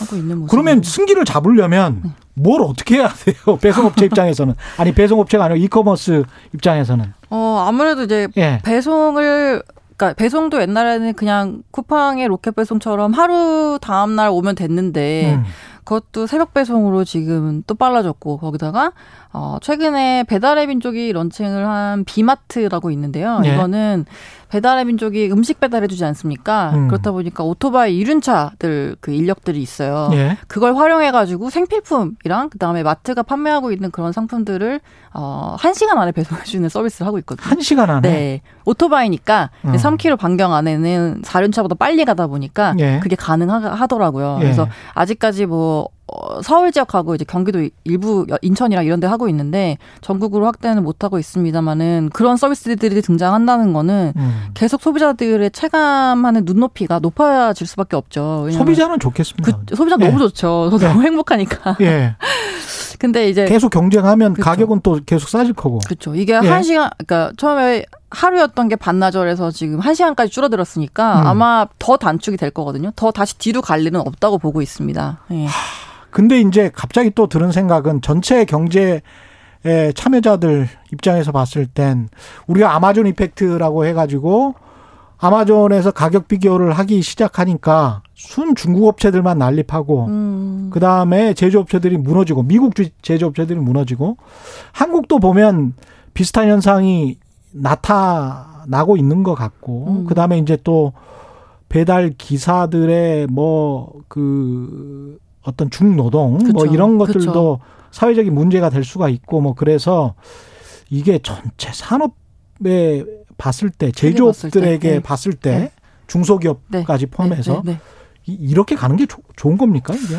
하고 있는 모습. 그러면 승기를 잡으려면 네. 뭘 어떻게 해야 돼요? 배송업체 입장에서는 아니 배송업체가 아니고 이커머스 입장에서는. 어 아무래도 이제 예. 배송을 그러니까 배송도 옛날에는 그냥 쿠팡의 로켓 배송처럼 하루 다음 날 오면 됐는데 음. 그것도 새벽 배송으로 지금 또 빨라졌고 거기다가 어 최근에 배달의 민족이 런칭을 한 비마트라고 있는데요. 예. 이거는 배달의 민족이 음식 배달해주지 않습니까? 음. 그렇다 보니까 오토바이 이륜차들 그 인력들이 있어요. 예. 그걸 활용해가지고 생필품이랑 그 다음에 마트가 판매하고 있는 그런 상품들을 어, 1 시간 안에 배송해주는 서비스를 하고 있거든요. 1 시간 안에? 네. 오토바이니까 음. 3km 반경 안에는 4륜차보다 빨리 가다 보니까 예. 그게 가능하더라고요. 예. 그래서 아직까지 뭐 어, 서울 지역하고 이제 경기도 일부 인천이랑 이런 데 하고 있는데 전국으로 확대는 못 하고 있습니다만은 그런 서비스들이 등장한다는 거는 음. 계속 소비자들의 체감하는 눈높이가 높아질 수밖에 없죠. 소비자는 좋겠습니다. 그, 소비자 예. 너무 좋죠. 저 예. 너무 행복하니까. 예. 근데 이제 계속 경쟁하면 그쵸. 가격은 또 계속 싸질 거고. 그렇죠. 이게 예. 한 시간 그러니까 처음에 하루였던 게 반나절에서 지금 한 시간까지 줄어들었으니까 음. 아마 더 단축이 될 거거든요. 더 다시 뒤로 갈 일은 없다고 보고 있습니다. 예. 근데 이제 갑자기 또 들은 생각은 전체 경제 에 참여자들 입장에서 봤을 땐 우리가 아마존 이펙트라고 해가지고 아마존에서 가격 비교를 하기 시작하니까 순 중국 업체들만 난립하고 음. 그 다음에 제조업체들이 무너지고 미국 제조업체들이 무너지고 한국도 보면 비슷한 현상이 나타나고 있는 것 같고 음. 그 다음에 이제 또 배달 기사들의 뭐 그 어떤 중노동 그쵸. 뭐 이런 것들도 그쵸. 사회적인 문제가 될 수가 있고 뭐 그래서 이게 전체 산업에 봤을 때 제조업들에게 네. 봤을 때, 네. 중소기업까지 네. 포함해서 네. 네. 이렇게 가는 게 조, 좋은 겁니까 이게?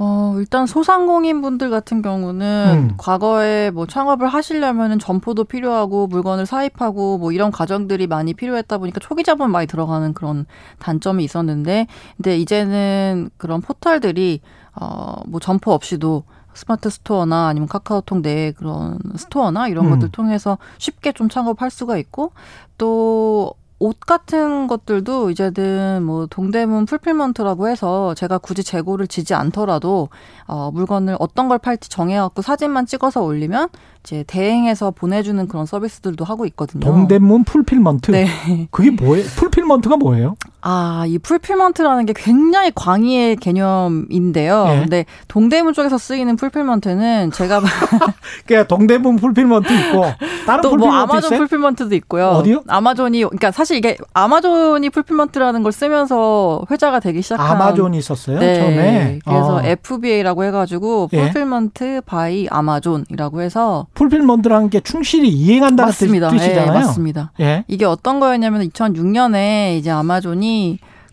어, 일단 소상공인 분들 같은 경우는 음. 과거에 뭐 창업을 하시려면은 점포도 필요하고 물건을 사입하고 뭐 이런 과정들이 많이 필요했다 보니까 초기 자본 많이 들어가는 그런 단점이 있었는데 근데 이제는 그런 포털들이 어, 뭐 점포 없이도 스마트 스토어나 아니면 카카오톡 내 그런 store나 이런 음. 것들 통해서 쉽게 좀 창업할 수가 있고 또 옷 같은 것들도 이제는 뭐 동대문 fulfillment라고 해서 제가 굳이 재고를 지지 않더라도 어 물건을 어떤 걸 팔지 정해 갖고 사진만 찍어서 올리면 이제 대행해서 보내주는 그런 서비스들도 하고 있거든요. 동대문 fulfillment. 네. 그게 뭐예요? fulfillment가 뭐예요? 아, 이 fulfillment라는 게 굉장히 광의의 개념인데요. 네. 근데 동대문 쪽에서 쓰이는 fulfillment는 제가 그러니까 동대문 fulfillment 있고 다른 또 뭐 아마존 있어요? fulfillment도 있고요. 어디요? 아마존이 그러니까 사실 이게 아마존이 fulfillment라는 걸 쓰면서 회자가 되기 시작한 아마존이 있었어요 네. 처음에. 그래서 어. FBA라고 해가지고 fulfillment 예? by Amazon이라고 해서 fulfillment라는 게 충실히 이행한다는 맞습니다. 뜻이잖아요. 네, 맞습니다. 예? 이게 어떤 거였냐면 2006년에 이제 아마존이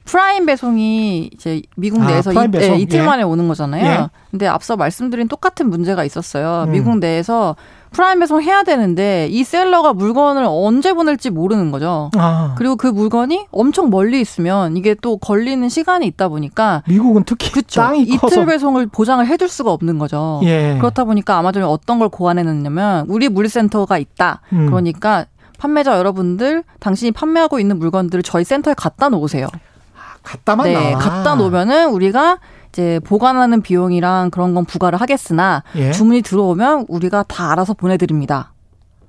프라임 배송이 이제 미국 아, 내에서 이, 네, 이틀 만에 오는 거잖아요. 예? 근데 앞서 말씀드린 똑같은 문제가 있었어요. 음. 미국 내에서 프라임 배송 해야 되는데 이 seller가 물건을 언제 보낼지 모르는 거죠. 아. 그리고 그 물건이 엄청 멀리 있으면 이게 또 걸리는 시간이 있다 보니까 미국은 특히 그쵸, 땅이 이틀 커서. 배송을 보장을 해줄 수가 없는 거죠. 예. 그렇다 보니까 아마존이 어떤 걸 고안해놨냐면 우리 물류센터가 있다. 음. 그러니까 판매자 여러분들 당신이 판매하고 있는 물건들을 저희 센터에 갖다 놓으세요. 아, 갖다만 네, 놔. 갖다 놓으면은 우리가 이제 보관하는 비용이랑 그런 건 부과를 하겠으나 예? 주문이 들어오면 우리가 다 알아서 보내드립니다.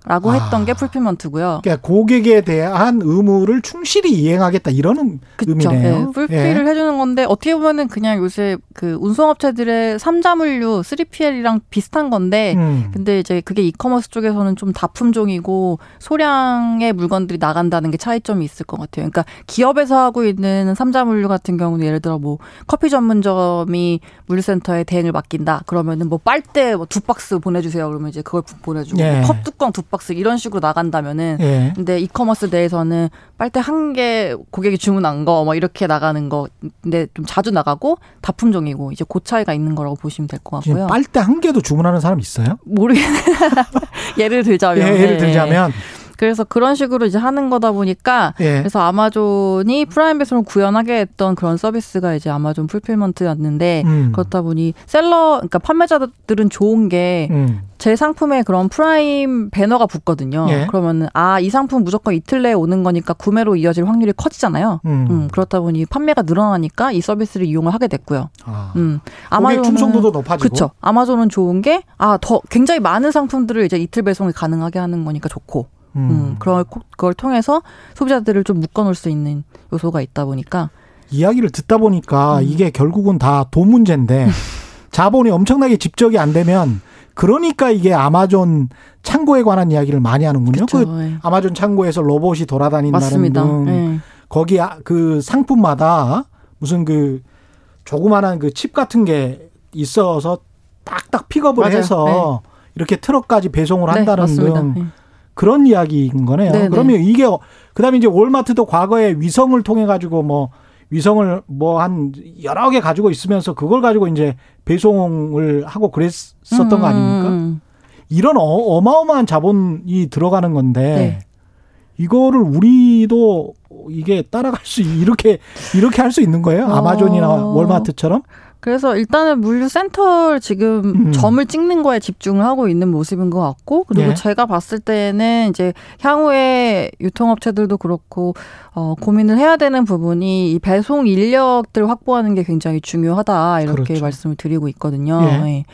라고 했던 아, 게 풀필먼트고요. 그러니까 고객에 대한 의무를 충실히 이행하겠다 이런 그쵸, 의미네요. 네, 풀필을 예. 해주는 건데 어떻게 보면은 그냥 요새 그 운송업체들의 삼자물류 3PL이랑 비슷한 건데 음. 근데 이제 그게 이커머스 쪽에서는 좀 다품종이고 소량의 물건들이 나간다는 게 차이점이 있을 것 같아요. 그러니까 기업에서 하고 있는 삼자물류 같은 경우는 예를 들어 뭐 커피 전문점이 물류센터에 대행을 맡긴다 그러면은 뭐 빨대 뭐 두 박스 보내주세요 그러면 이제 그걸 보내주고 예. 컵 뚜껑 두 박스 박스 이런 식으로 나간다면은 예. 근데 이커머스 내에서는 빨대 한 개 고객이 주문한 거 뭐 이렇게 나가는 거 근데 좀 자주 나가고 다품종이고 이제 그 차이가 있는 거라고 보시면 될 것 같고요. 빨대 한 개도 주문하는 사람 있어요? 모르겠 예를 들자면 예, 예를 들자면 그래서 그런 식으로 이제 하는 거다 보니까 예. 그래서 아마존이 프라임 배송을 구현하게 했던 그런 서비스가 이제 아마존 fulfillment였는데 음. 그렇다 보니 seller 그러니까 판매자들은 좋은 게 이제 음. 상품에 그런 프라임 배너가 붙거든요. 예. 그러면은 아 이 상품 무조건 이틀 내에 오는 거니까 구매로 이어질 확률이 커지잖아요. 음. 음 그렇다 보니 판매가 늘어나니까 이 서비스를 이용을 하게 됐고요. 아. 음. 아마존은 충성도도 높아지고. 그렇죠. 아마존은 좋은 게 아 더 굉장히 많은 상품들을 이제 이틀 배송이 가능하게 하는 거니까 좋고. 음. 음, 그걸, 그걸 통해서 소비자들을 좀 묶어놓을 수 있는 요소가 있다 보니까 이야기를 듣다 보니까 음. 이게 결국은 다 돈 문제인데 자본이 엄청나게 집적이 안 되면 그러니까 이게 아마존 창고에 관한 이야기를 많이 하는군요. 그쵸, 그 예. 아마존 창고에서 로봇이 돌아다닌다는. 등 예. 거기 아- 그 상품마다 무슨 그 조그만한 그 칩 같은 게 있어서 딱딱 픽업을 맞아요. 해서 이렇게 트럭까지 배송을 네, 한다는 맞습니다. 등 예. 그런 이야기인 거네요. 네, 그러면 이게 어- 그다음에 이제 월마트도 과거에 위성을 통해 가지고 뭐 위성을 뭐 한 여러 개 가지고 있으면서 그걸 가지고 이제 배송을 하고 그랬었던 거 아닙니까? 음, 이런 어, 마어마한 자본이 들어가는 건데 네. 이거를 우리도 이게 따라갈 수 이렇게 이렇게 할 수 있는 거예요? 어. 아마존이나 월마트처럼? 그래서 일단은 물류 센터를 지금 음. 점을 찍는 거에 집중을 하고 있는 모습인 것 같고 그리고 예. 제가 봤을 때는 이제 향후에 유통업체들도 그렇고 어, 고민을 해야 되는 부분이 이 배송 인력들 확보하는 게 굉장히 중요하다 이렇게 그렇죠. 말씀을 드리고 있거든요. 예. 예.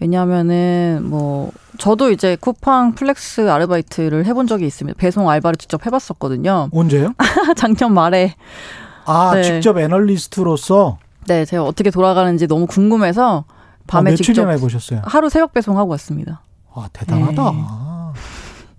왜냐하면은 뭐 저도 이제 쿠팡 플렉스 아르바이트를 해본 적이 있습니다. 배송 알바를 직접 해봤었거든요. 언제요? 작년 말에 아 네. 직접 애널리스트로서 네 제가 어떻게 돌아가는지 너무 궁금해서 밤에 아, 직접 며칠이나 해보셨어요? 하루 새벽 배송하고 왔습니다. 아 대단하다. 네.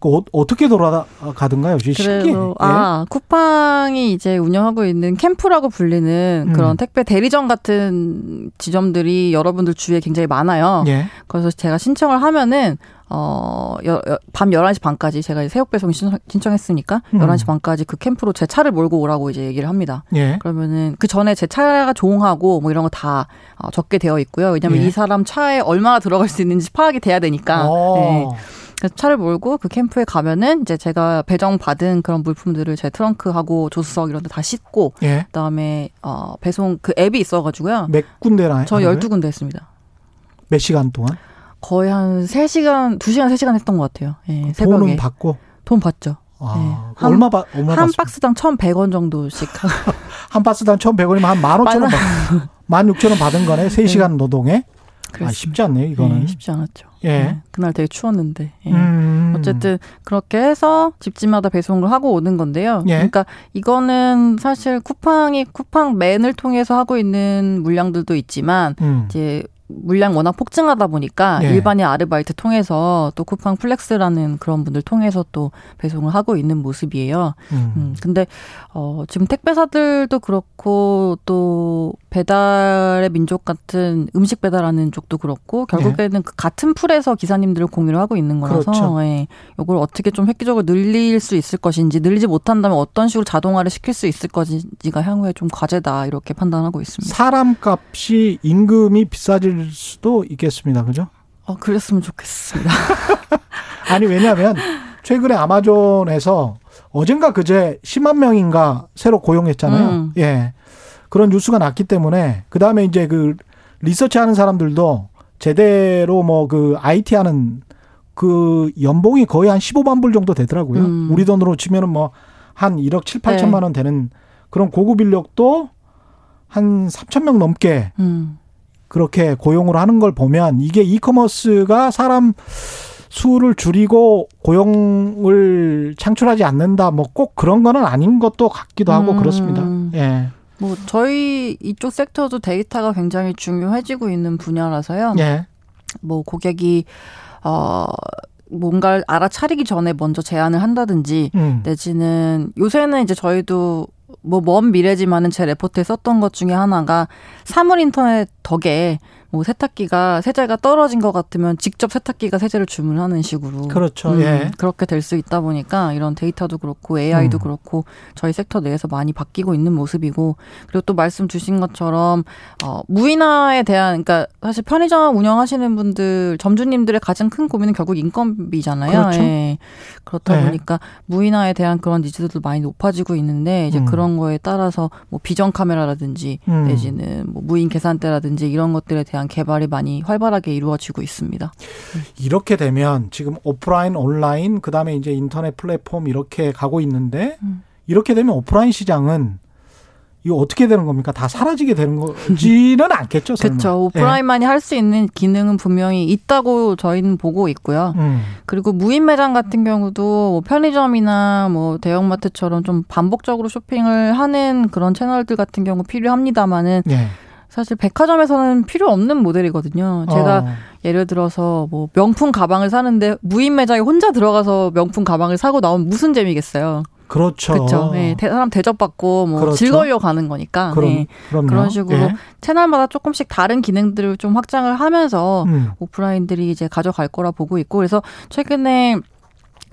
그 어, 어떻게 돌아가든가요? 신기해. 그래서 예? 아 쿠팡이 이제 운영하고 있는 캠프라고 불리는 음. 그런 택배 대리점 같은 지점들이 여러분들 주위에 굉장히 많아요. 예. 그래서 제가 신청을 하면은 어, 여, 여, 밤 11시 반까지 제가 새벽 배송 신청, 신청 했으니까 음. 11시 반까지 그 캠프로 제 차를 몰고 오라고 이제 얘기를 합니다. 예. 그러면은 그 전에 제 차가 조응하고 뭐 이런 거 다 어, 적게 되어 있고요. 왜냐면 예. 이 사람 차에 얼마나 들어갈 수 있는지 파악이 돼야 되니까. 어. 네. 그래서 차를 몰고 그 캠프에 가면은 이제 제가 배정 받은 그런 물품들을 제 트렁크하고 조수석 이런 데 다 싣고 예. 그다음에 어 배송 그 앱이 있어 가지고요. 몇 군데나 저 하는 거예요? 12군데 했습니다. 몇 시간 동안? 거의 한 3시간, 2시간, 3시간 했던 것 같아요. 예, 새벽에. 돈은 받고 돈 받죠. 아, 네. 한- 얼마 받 얼마 한? 박스당 1,100원 정도씩. 한 박스당 1,100원이면 한 15,000원 받 16,000원 받은 거네. 3시간 노동에. 아, 그랬습니다. 쉽지 않네요, 이거는. 예, 쉽지 않았죠. 예. 예, 그날 되게 추웠는데. 예. 음. 어쨌든 그렇게 해서 집집마다 배송을 하고 오는 건데요. 예. 그러니까 이거는 사실 쿠팡이 쿠팡맨을 통해서 하고 있는 물량들도 있지만 음. 이제 물량 워낙 폭증하다 보니까 예. 일반인 아르바이트 통해서 또 쿠팡 플렉스라는 그런 분들 통해서 또 배송을 하고 있는 모습이에요. 음. 음, 근데 어 지금 택배사들도 그렇고 또 배달의 민족 같은 음식 배달하는 쪽도 그렇고 결국에는 그 같은 풀에서 기사님들을 공유를 하고 있는 거라서 그렇죠. 예. 이걸 어떻게 좀 획기적으로 늘릴 수 있을 것인지 늘리지 못한다면 어떤 식으로 자동화를 시킬 수 있을 것인지가 향후에 좀 과제다 이렇게 판단하고 있습니다. 사람 값이 임금이 비싸질 수도 있겠습니다. 그죠? 어 그랬으면 좋겠습니다. 아니 왜냐하면 최근에 아마존에서 어젠가 그제 10만 명인가 새로 고용했잖아요. 음. 예. 그런 뉴스가 났기 때문에 그 다음에 이제 그 리서치 하는 사람들도 제대로 뭐 그 IT 하는 그 연봉이 거의 한 15만 불 정도 되더라고요. 음. 우리 돈으로 치면은 뭐 한 1억 7, 8천만 네. 원 되는 그런 고급 인력도 한 3천 명 넘게 음. 그렇게 고용을 하는 걸 보면 이게 이커머스가 사람 수를 줄이고 고용을 창출하지 않는다. 뭐 꼭 그런 거는 아닌 것도 같기도 하고 음. 그렇습니다. 예. 뭐 저희 이쪽 섹터도 데이터가 굉장히 중요해지고 있는 분야라서요. 예. 뭐 고객이 어 뭔가를 알아차리기 전에 먼저 제안을 한다든지 음. 내지는 요새는 이제 저희도 뭐 먼 미래지만은 제 레포트에 썼던 것 중에 하나가 사물 인터넷 덕에 뭐 세탁기가 세제가 떨어진 것 같으면 직접 세탁기가 세제를 주문하는 식으로 그렇죠. 음, 예. 그렇게 될 수 있다 보니까 이런 데이터도 그렇고 AI도 음. 그렇고 저희 섹터 내에서 많이 바뀌고 있는 모습이고 그리고 또 말씀 주신 것처럼 어 무인화에 대한 그러니까 사실 편의점 운영하시는 분들 점주님들의 가장 큰 고민은 결국 인건비잖아요. 그렇죠. 예. 그렇다 네. 보니까 무인화에 대한 그런 니즈들도 많이 높아지고 있는데 이제 음. 그런 거에 따라서 뭐 비전 카메라라든지 음. 내지는 뭐 무인 계산대라든지 이런 것들에 대한 개발이 많이 활발하게 이루어지고 있습니다. 이렇게 되면 지금 오프라인, 온라인, 그 다음에 이제 인터넷 플랫폼 이렇게 가고 있는데 음. 이렇게 되면 오프라인 시장은 이거 어떻게 되는 겁니까? 다 사라지게 되는 거지는 않겠죠. 그렇죠. 오프라인만이 할수 있는 기능은 분명히 있다고 저희는 보고 있고요. 예. 음. 그리고 무인 매장 같은 경우도 뭐 편의점이나 뭐 대형마트처럼 좀 반복적으로 쇼핑을 하는 그런 채널들 같은 경우 필요합니다만은 예. 사실 백화점에서는 필요 없는 모델이거든요. 제가 어. 예를 들어서 뭐 명품 가방을 사는데 무인 매장에 혼자 들어가서 명품 가방을 사고 나오면 무슨 재미겠어요. 그렇죠. 그렇죠. 네, 사람 대접받고 뭐 그렇죠. 즐거려 가는 거니까. 그럼, 네. 그런 식으로 예. 채널마다 조금씩 다른 기능들을 좀 확장을 하면서 음. 오프라인들이 이제 가져갈 거라 보고 있고 그래서 최근에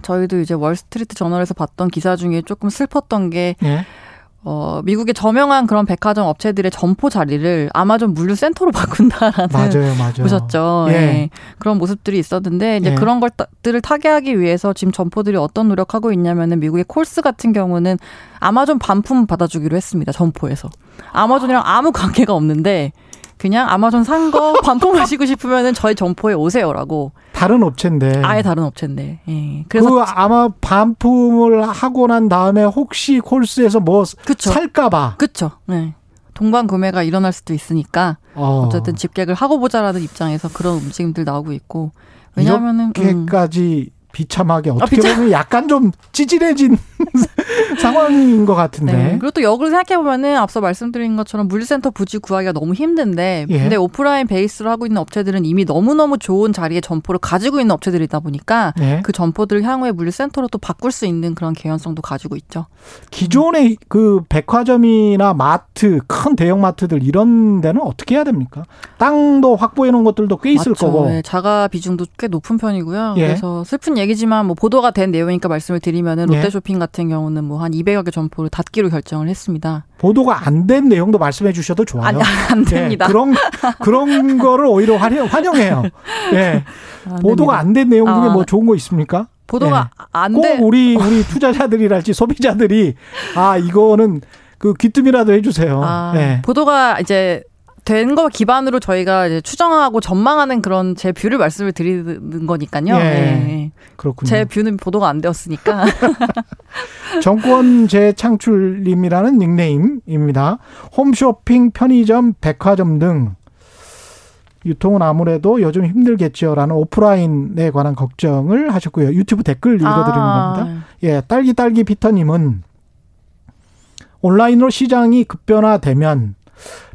저희도 이제 월스트리트 저널에서 봤던 기사 중에 조금 슬펐던 게 예. 어, 미국의 저명한 그런 백화점 업체들의 점포 자리를 아마존 물류 센터로 바꾼다라는 맞아요, 맞아요. 보셨죠. 예. 네. 그런 모습들이 있었는데 이제 예. 그런 것들을 타개하기 위해서 지금 점포들이 어떤 노력하고 있냐면은 미국의 콜스 같은 경우는 아마존 반품 받아주기로 했습니다. 점포에서 아마존이랑 아무 관계가 없는데 그냥 아마존 산 거 반품하시고 싶으면은 저희 점포에 오세요라고. 다른 업체인데. 아예 다른 업체인데. 예. 그래서 그 아마 반품을 하고 난 다음에 혹시 콜스에서 뭐 그쵸. 살까봐. 그렇죠. 네. 동반 구매가 일어날 수도 있으니까 어. 쨌든 집객을 하고 보자라는 입장에서 그런 움직임들 나오고 있고. 왜냐하면은 이렇게까지 음. 비참하게 어떻게 아, 비참... 보면 약간 좀 찌질해진 상황인 것 같은데. 네. 그리고 또 역으로 생각해 보면은 앞서 말씀드린 것처럼 물류센터 부지 구하기가 너무 힘든데, 예. 근데 오프라인 베이스로 하고 있는 업체들은 이미 너무 너무 좋은 자리에 점포를 가지고 있는 업체들이다 보니까 예. 그 점포들을 향후에 물류센터로 또 바꿀 수 있는 그런 개연성도 가지고 있죠. 기존의 그 백화점이나 마트, 큰 대형 마트들 이런 데는 어떻게 해야 됩니까? 땅도 확보해 놓은 것들도 꽤 있을 맞죠. 거고. 네. 자가 비중도 꽤 높은 편이고요. 예. 그래서 슬픈 얘기지만 뭐 보도가 된 내용이니까 말씀을 드리면은 롯데쇼핑 예. 같은 경우는 뭐 한 200여 개 점포를 닫기로 결정을 했습니다. 보도가 안 된 내용도 말씀해 주셔도 좋아요. 아니, 안 예, 됩니다. 예, 그런 그런 거를 오히려 환영, 환영해요. 예. 아, 보도가 안 된 내용 중에 아, 뭐 좋은 거 있습니까? 보도가 예. 안 돼. 꼭 우리 우리 투자자들이랄지 소비자들이 아 이거는 그 귀띔이라도 해주세요. 아, 예. 보도가 이제 된 거 기반으로 저희가 이제 추정하고 전망하는 그런 제 view를 말씀을 드리는 거니까요. 예, 네. 그렇군요. 제 view는 보도가 안 되었으니까. 정권 재창출님이라는 닉네임입니다. 홈쇼핑, 편의점, 백화점 등 유통은 아무래도 요즘 힘들겠죠라는 오프라인에 관한 걱정을 하셨고요. 유튜브 댓글 읽어드리는 아. 겁니다. 예, 딸기 딸기 피터님은 온라인으로 시장이 급변화되면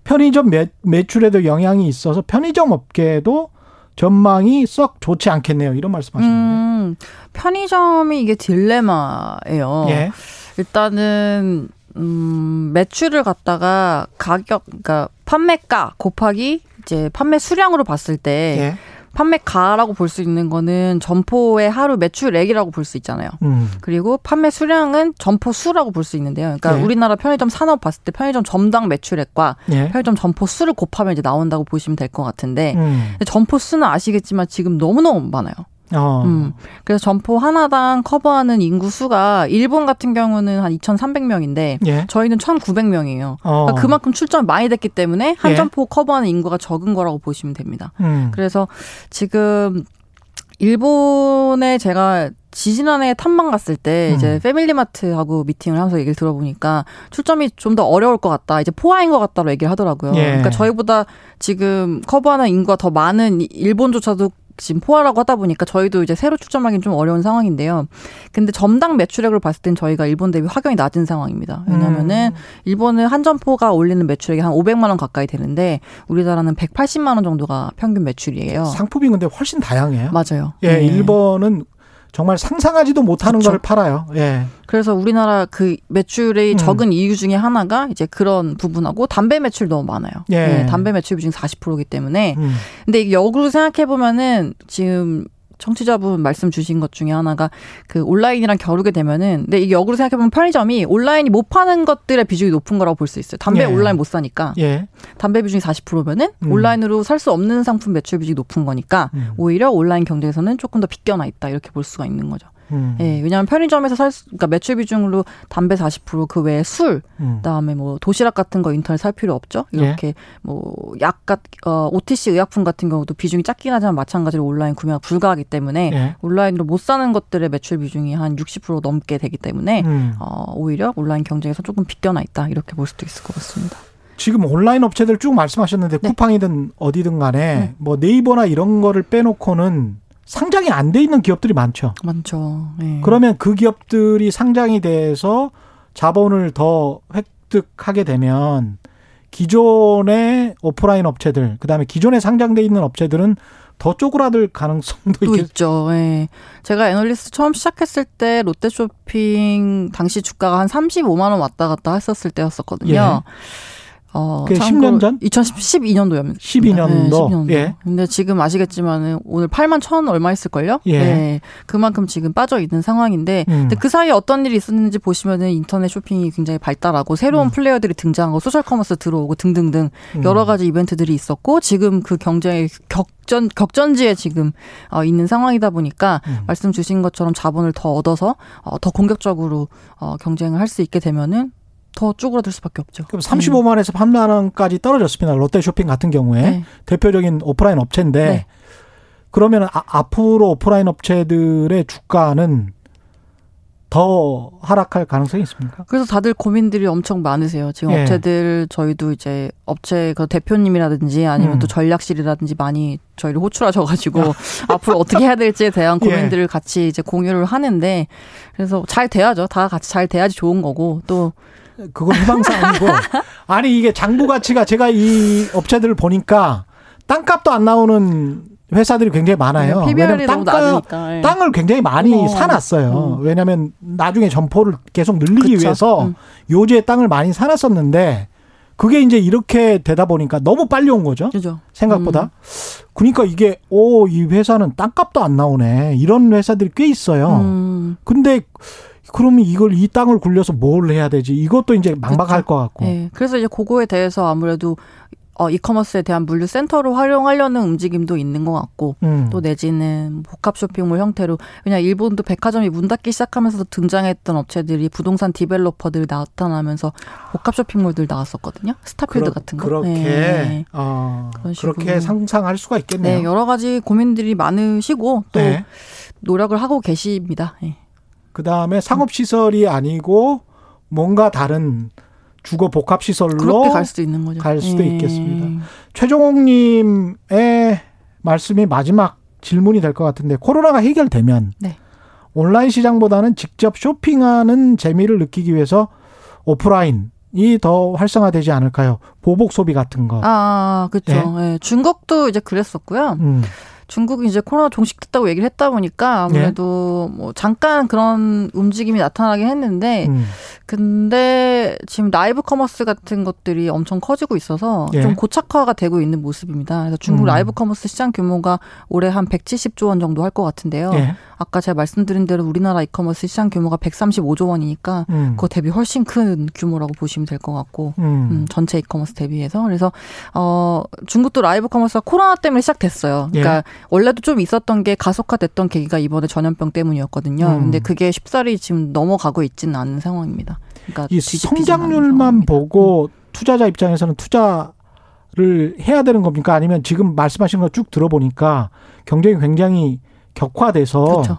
편의점 매, 매출에도 영향이 있어서 편의점 업계에도 전망이 썩 좋지 않겠네요. 이런 말씀하시는데. 음, 편의점이 이게 딜레마예요. 예. 일단은 음, 매출을 갖다가 가격, 그러니까 판매가 곱하기 이제 판매 수량으로 봤을 때 예. 판매가라고 볼 수 있는 거는 점포의 하루 매출액이라고 볼 수 있잖아요. 음. 그리고 판매 수량은 점포 수라고 볼 수 있는데요. 그러니까 예. 우리나라 편의점 산업 봤을 때 편의점 점당 매출액과 예. 편의점 점포 수를 곱하면 이제 나온다고 보시면 될 것 같은데 음. 점포 수는 아시겠지만 지금 너무너무 많아요. 어. 음. 그래서 점포 하나당 커버하는 인구 수가 일본 같은 경우는 한 2,300명인데 예. 저희는 1,900명이에요. 어. 그러니까 그만큼 출점이 많이 됐기 때문에 한 예. 점포 커버하는 인구가 적은 거라고 보시면 됩니다. 음. 그래서 지금 일본에 제가 지지난해 탐방 갔을 때 음. 이제 패밀리마트하고 미팅을 하면서 얘기를 들어보니까 출점이 좀 더 어려울 것 같다. 이제 포화인 것 같다로 얘기를 하더라고요. 예. 그러니까 저희보다 지금 커버하는 인구가 더 많은 일본조차도 지금 포화라고 하다 보니까 저희도 이제 새로 출점하기는 좀 어려운 상황인데요. 근데 점당 매출액을 봤을 땐 저희가 일본 대비 확연히 낮은 상황입니다. 왜냐면은 음. 일본은 한 점포가 올리는 매출액이 한 500만 원 가까이 되는데 우리나라는 180만 원 정도가 평균 매출이에요. 상품이 근데 훨씬 다양해요. 맞아요. 예, 네. 일본은 정말 상상하지도 못하는 그렇죠. 걸 팔아요. 예. 그래서 우리나라 그 매출이 음. 적은 이유 중에 하나가 이제 그런 부분하고 담배 매출 너무 많아요. 예. 네, 담배 매출 비중 40%이기 때문에. 음. 근데 역으로 생각해 보면은 지금 청취자분 말씀 주신 것 중에 하나가 그 온라인이랑 겨루게 되면은 근데 이게 역으로 생각해보면 편의점이 온라인이 못 파는 것들의 비중이 높은 거라고 볼 수 있어요. 담배 예. 온라인 못 사니까. 예. 담배 비중이 40%면은 음. 온라인으로 살 수 없는 상품 매출 비중이 높은 거니까 음. 오히려 온라인 경쟁에서는 조금 더 비껴나 있다 이렇게 볼 수가 있는 거죠. 음. 예, 왜냐하면 편의점에서 살 수, 그러니까 매출 비중으로 담배 40%그 외에 술, 음. 그다음에 뭐 도시락 같은 거 인터넷 살 필요 없죠. 이렇게 예. 뭐약 같, 어, OTC 의약품 같은 경우도 비중이 작긴 하지만 마찬가지로 온라인 구매가 불가하기 때문에 예. 온라인으로 못 사는 것들의 매출 비중이 한 60% 넘게 되기 때문에 음. 어, 오히려 온라인 경쟁에서 조금 비껴나 있다 이렇게 볼 수도 있을 것 같습니다. 지금 온라인 업체들 쭉 말씀하셨는데 네. 쿠팡이든 어디든 간에 네. 뭐 네이버나 이런 거를 빼놓고는 상장이 안 돼 있는 기업들이 많죠. 많죠. 네. 그러면 그 기업들이 상장이 돼서 자본을 더 획득하게 되면 기존의 오프라인 업체들, 그다음에 기존에 상장돼 있는 업체들은 더 쪼그라들 가능성도 또 있죠. 예. 제가 애널리스트 처음 시작했을 때 롯데쇼핑 당시 주가가 한 35만 원 왔다 갔다 했었을 때였었거든요. 예. 어, 그게 10년 전? 2012년도였습니다. 12년도. 네, 12년도. 예. 근데 지금 아시겠지만은 오늘 8만 천 얼마 있을걸요? 예. 예. 그만큼 지금 빠져 있는 상황인데, 음. 근데 그 사이에 어떤 일이 있었는지 보시면은 인터넷 쇼핑이 굉장히 발달하고 새로운 음. 플레이어들이 등장하고 소셜 커머스 들어오고 등등등 음. 여러 가지 이벤트들이 있었고 지금 그 경쟁의 격전 격전지에 지금 어, 있는 상황이다 보니까 음. 말씀 주신 것처럼 자본을 더 얻어서 어, 더 공격적으로 어, 경쟁을 할 수 있게 되면은 더 쪼그라들 수밖에 없죠. 그럼 35만 원에서 8만 원까지 떨어졌습니다. 롯데 쇼핑 같은 경우에 네. 대표적인 오프라인 업체인데 네. 그러면 아, 앞으로 오프라인 업체들의 주가는 더 하락할 가능성이 있습니까? 그래서 다들 고민들이 엄청 많으세요. 지금 예. 업체들 저희도 이제 업체 그 대표님이라든지 아니면 음. 또 전략실이라든지 많이 저희를 호출하셔가지고 앞으로 어떻게 해야 될지에 대한 예. 고민들을 예. 같이 이제 공유를 하는데 그래서 잘 돼야죠. 다 같이 잘 돼야지 좋은 거고 또 그건 희망사항이고 아니 이게 장부 가치가 제가 이 업체들을 보니까 땅값도 안 나오는 회사들이 굉장히 많아요. 네, 왜냐면 땅값, 네. 땅을 굉장히 많이 어. 사놨어요. 음. 왜냐하면 나중에 점포를 계속 늘리기 그쵸? 위해서 음. 요지에 땅을 많이 사놨었는데 그게 이제 이렇게 되다 보니까 너무 빨리 온 거죠. 그죠. 생각보다. 음. 그러니까 이게 오 이 회사는 땅값도 안 나오네. 이런 회사들이 꽤 있어요. 음. 근데 그러면 이걸 이 땅을 굴려서 뭘 해야 되지? 이것도 이제 막막할 그렇죠. 것 같고. 네. 그래서 이제 그거에 대해서 아무래도 어, 이커머스에 대한 물류 센터로 활용하려는 움직임도 있는 것 같고 음. 또 내지는 복합 쇼핑몰 형태로 그냥 일본도 백화점이 문 닫기 시작하면서 등장했던 업체들이 부동산 디벨로퍼들 나타나면서 복합 쇼핑몰들 나왔었거든요 스타필드 그러, 같은 거 그렇게 네. 어, 그렇게 상상할 수가 있겠네요. 네, 여러 가지 고민들이 많으시고 또 네. 노력을 하고 계십니다. 네. 그 다음에 상업시설이 아니고 뭔가 다른 주거 복합 시설로 갈 수도 있는 거죠. 갈 수도 예. 있겠습니다. 최종옥 님의 말씀이 마지막 질문이 될 것 같은데 코로나가 해결되면 네. 온라인 시장보다는 직접 쇼핑하는 재미를 느끼기 위해서 오프라인 이 더 활성화되지 않을까요? 보복 소비 같은 거. 아, 그렇죠. 네. 네. 중국도 이제 그랬었고요. 음. 중국이 이제 코로나 종식됐다고 얘기를 했다 보니까 아무래도 네. 뭐 잠깐 그런 움직임이 나타나긴 했는데 음. 근데 지금 라이브 커머스 같은 것들이 엄청 커지고 있어서 예. 좀 고착화가 되고 있는 모습입니다. 그래서 중국 음. 라이브 커머스 시장 규모가 올해 한 170조 원 정도 할 것 같은데요. 예. 아까 제가 말씀드린 대로 우리나라 이커머스 시장 규모가 135조 원이니까 음. 그거 대비 훨씬 큰 규모라고 보시면 될 것 같고 음. 음, 전체 이커머스 대비해서 그래서 어 중국도 라이브 커머스가 코로나 때문에 시작됐어요. 그러니까 예. 원래도 좀 있었던 게 가속화됐던 계기가 이번에 전염병 때문이었거든요. 음. 근데 그게 쉽사리 지금 넘어가고 있지는 않은 상황입니다. 그러니까 이 성장률만 보고 음. 투자자 입장에서는 투자를 해야 되는 겁니까? 아니면 지금 말씀하신 거 쭉 들어보니까 경쟁이 굉장히 격화돼서 그렇죠.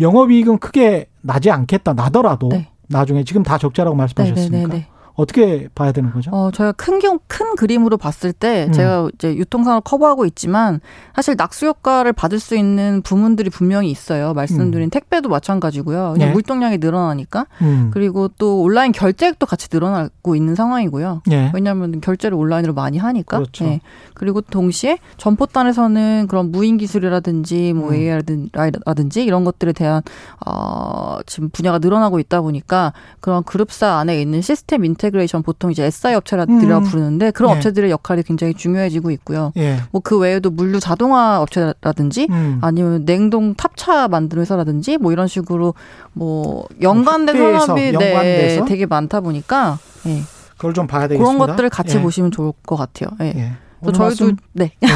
영업이익은 크게 나지 않겠다 나더라도 네. 나중에 지금 다 적자라고 말씀하셨습니까? 네네네네. 어떻게 봐야 되는 거죠? 어, 저희가 큰, 경, 큰 그림으로 봤을 때 음. 제가 이제 유통산업 커버하고 있지만 사실 낙수 효과를 받을 수 있는 부문들이 분명히 있어요. 말씀드린 음. 택배도 마찬가지고요. 그냥 네. 물동량이 늘어나니까. 음. 그리고 또 온라인 결제액도 같이 늘어나고 있는 상황이고요. 네. 왜냐하면 결제를 온라인으로 많이 하니까. 그렇죠. 네. 그리고 동시에 점포단에서는 그런 무인 기술이라든지 뭐 음. AI라든지 이런 것들에 대한 어, 지금 분야가 늘어나고 있다 보니까 그런 그룹사 안에 있는 system inter integration 보통 이제 SI 업체라들이라 음. 부르는데 그런 예. 업체들의 역할이 굉장히 중요해지고 있고요. 예. 뭐 그 외에도 물류 자동화 업체라든지 음. 아니면 냉동 탑차 만드는 회사라든지 뭐 이런 식으로 뭐 연관된 산업이 네, 되게 많다 보니까 예. 그걸 좀 봐야 되겠습니다. 그런 것들을 같이 예. 보시면 좋을 것 같아요. 예. 예. 저희도 네. 네.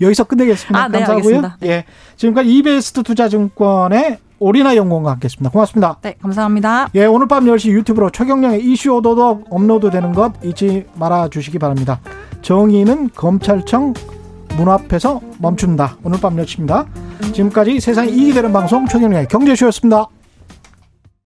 여기서 끝내겠습니다. 아, 네, 감사하고요. 네, 예. 지금까지 이베스트 투자증권의 오리나 연구원과 함께했습니다. 고맙습니다. 네, 감사합니다. 예, 오늘 밤 10시 유튜브로 최경령의 이슈 오도독 업로드되는 것 잊지 말아 주시기 바랍니다. 정의는 검찰청 문 앞에서 멈춘다. 오늘 밤 10시입니다. 지금까지 세상이 이익이 되는 방송 최경령의 경제쇼였습니다.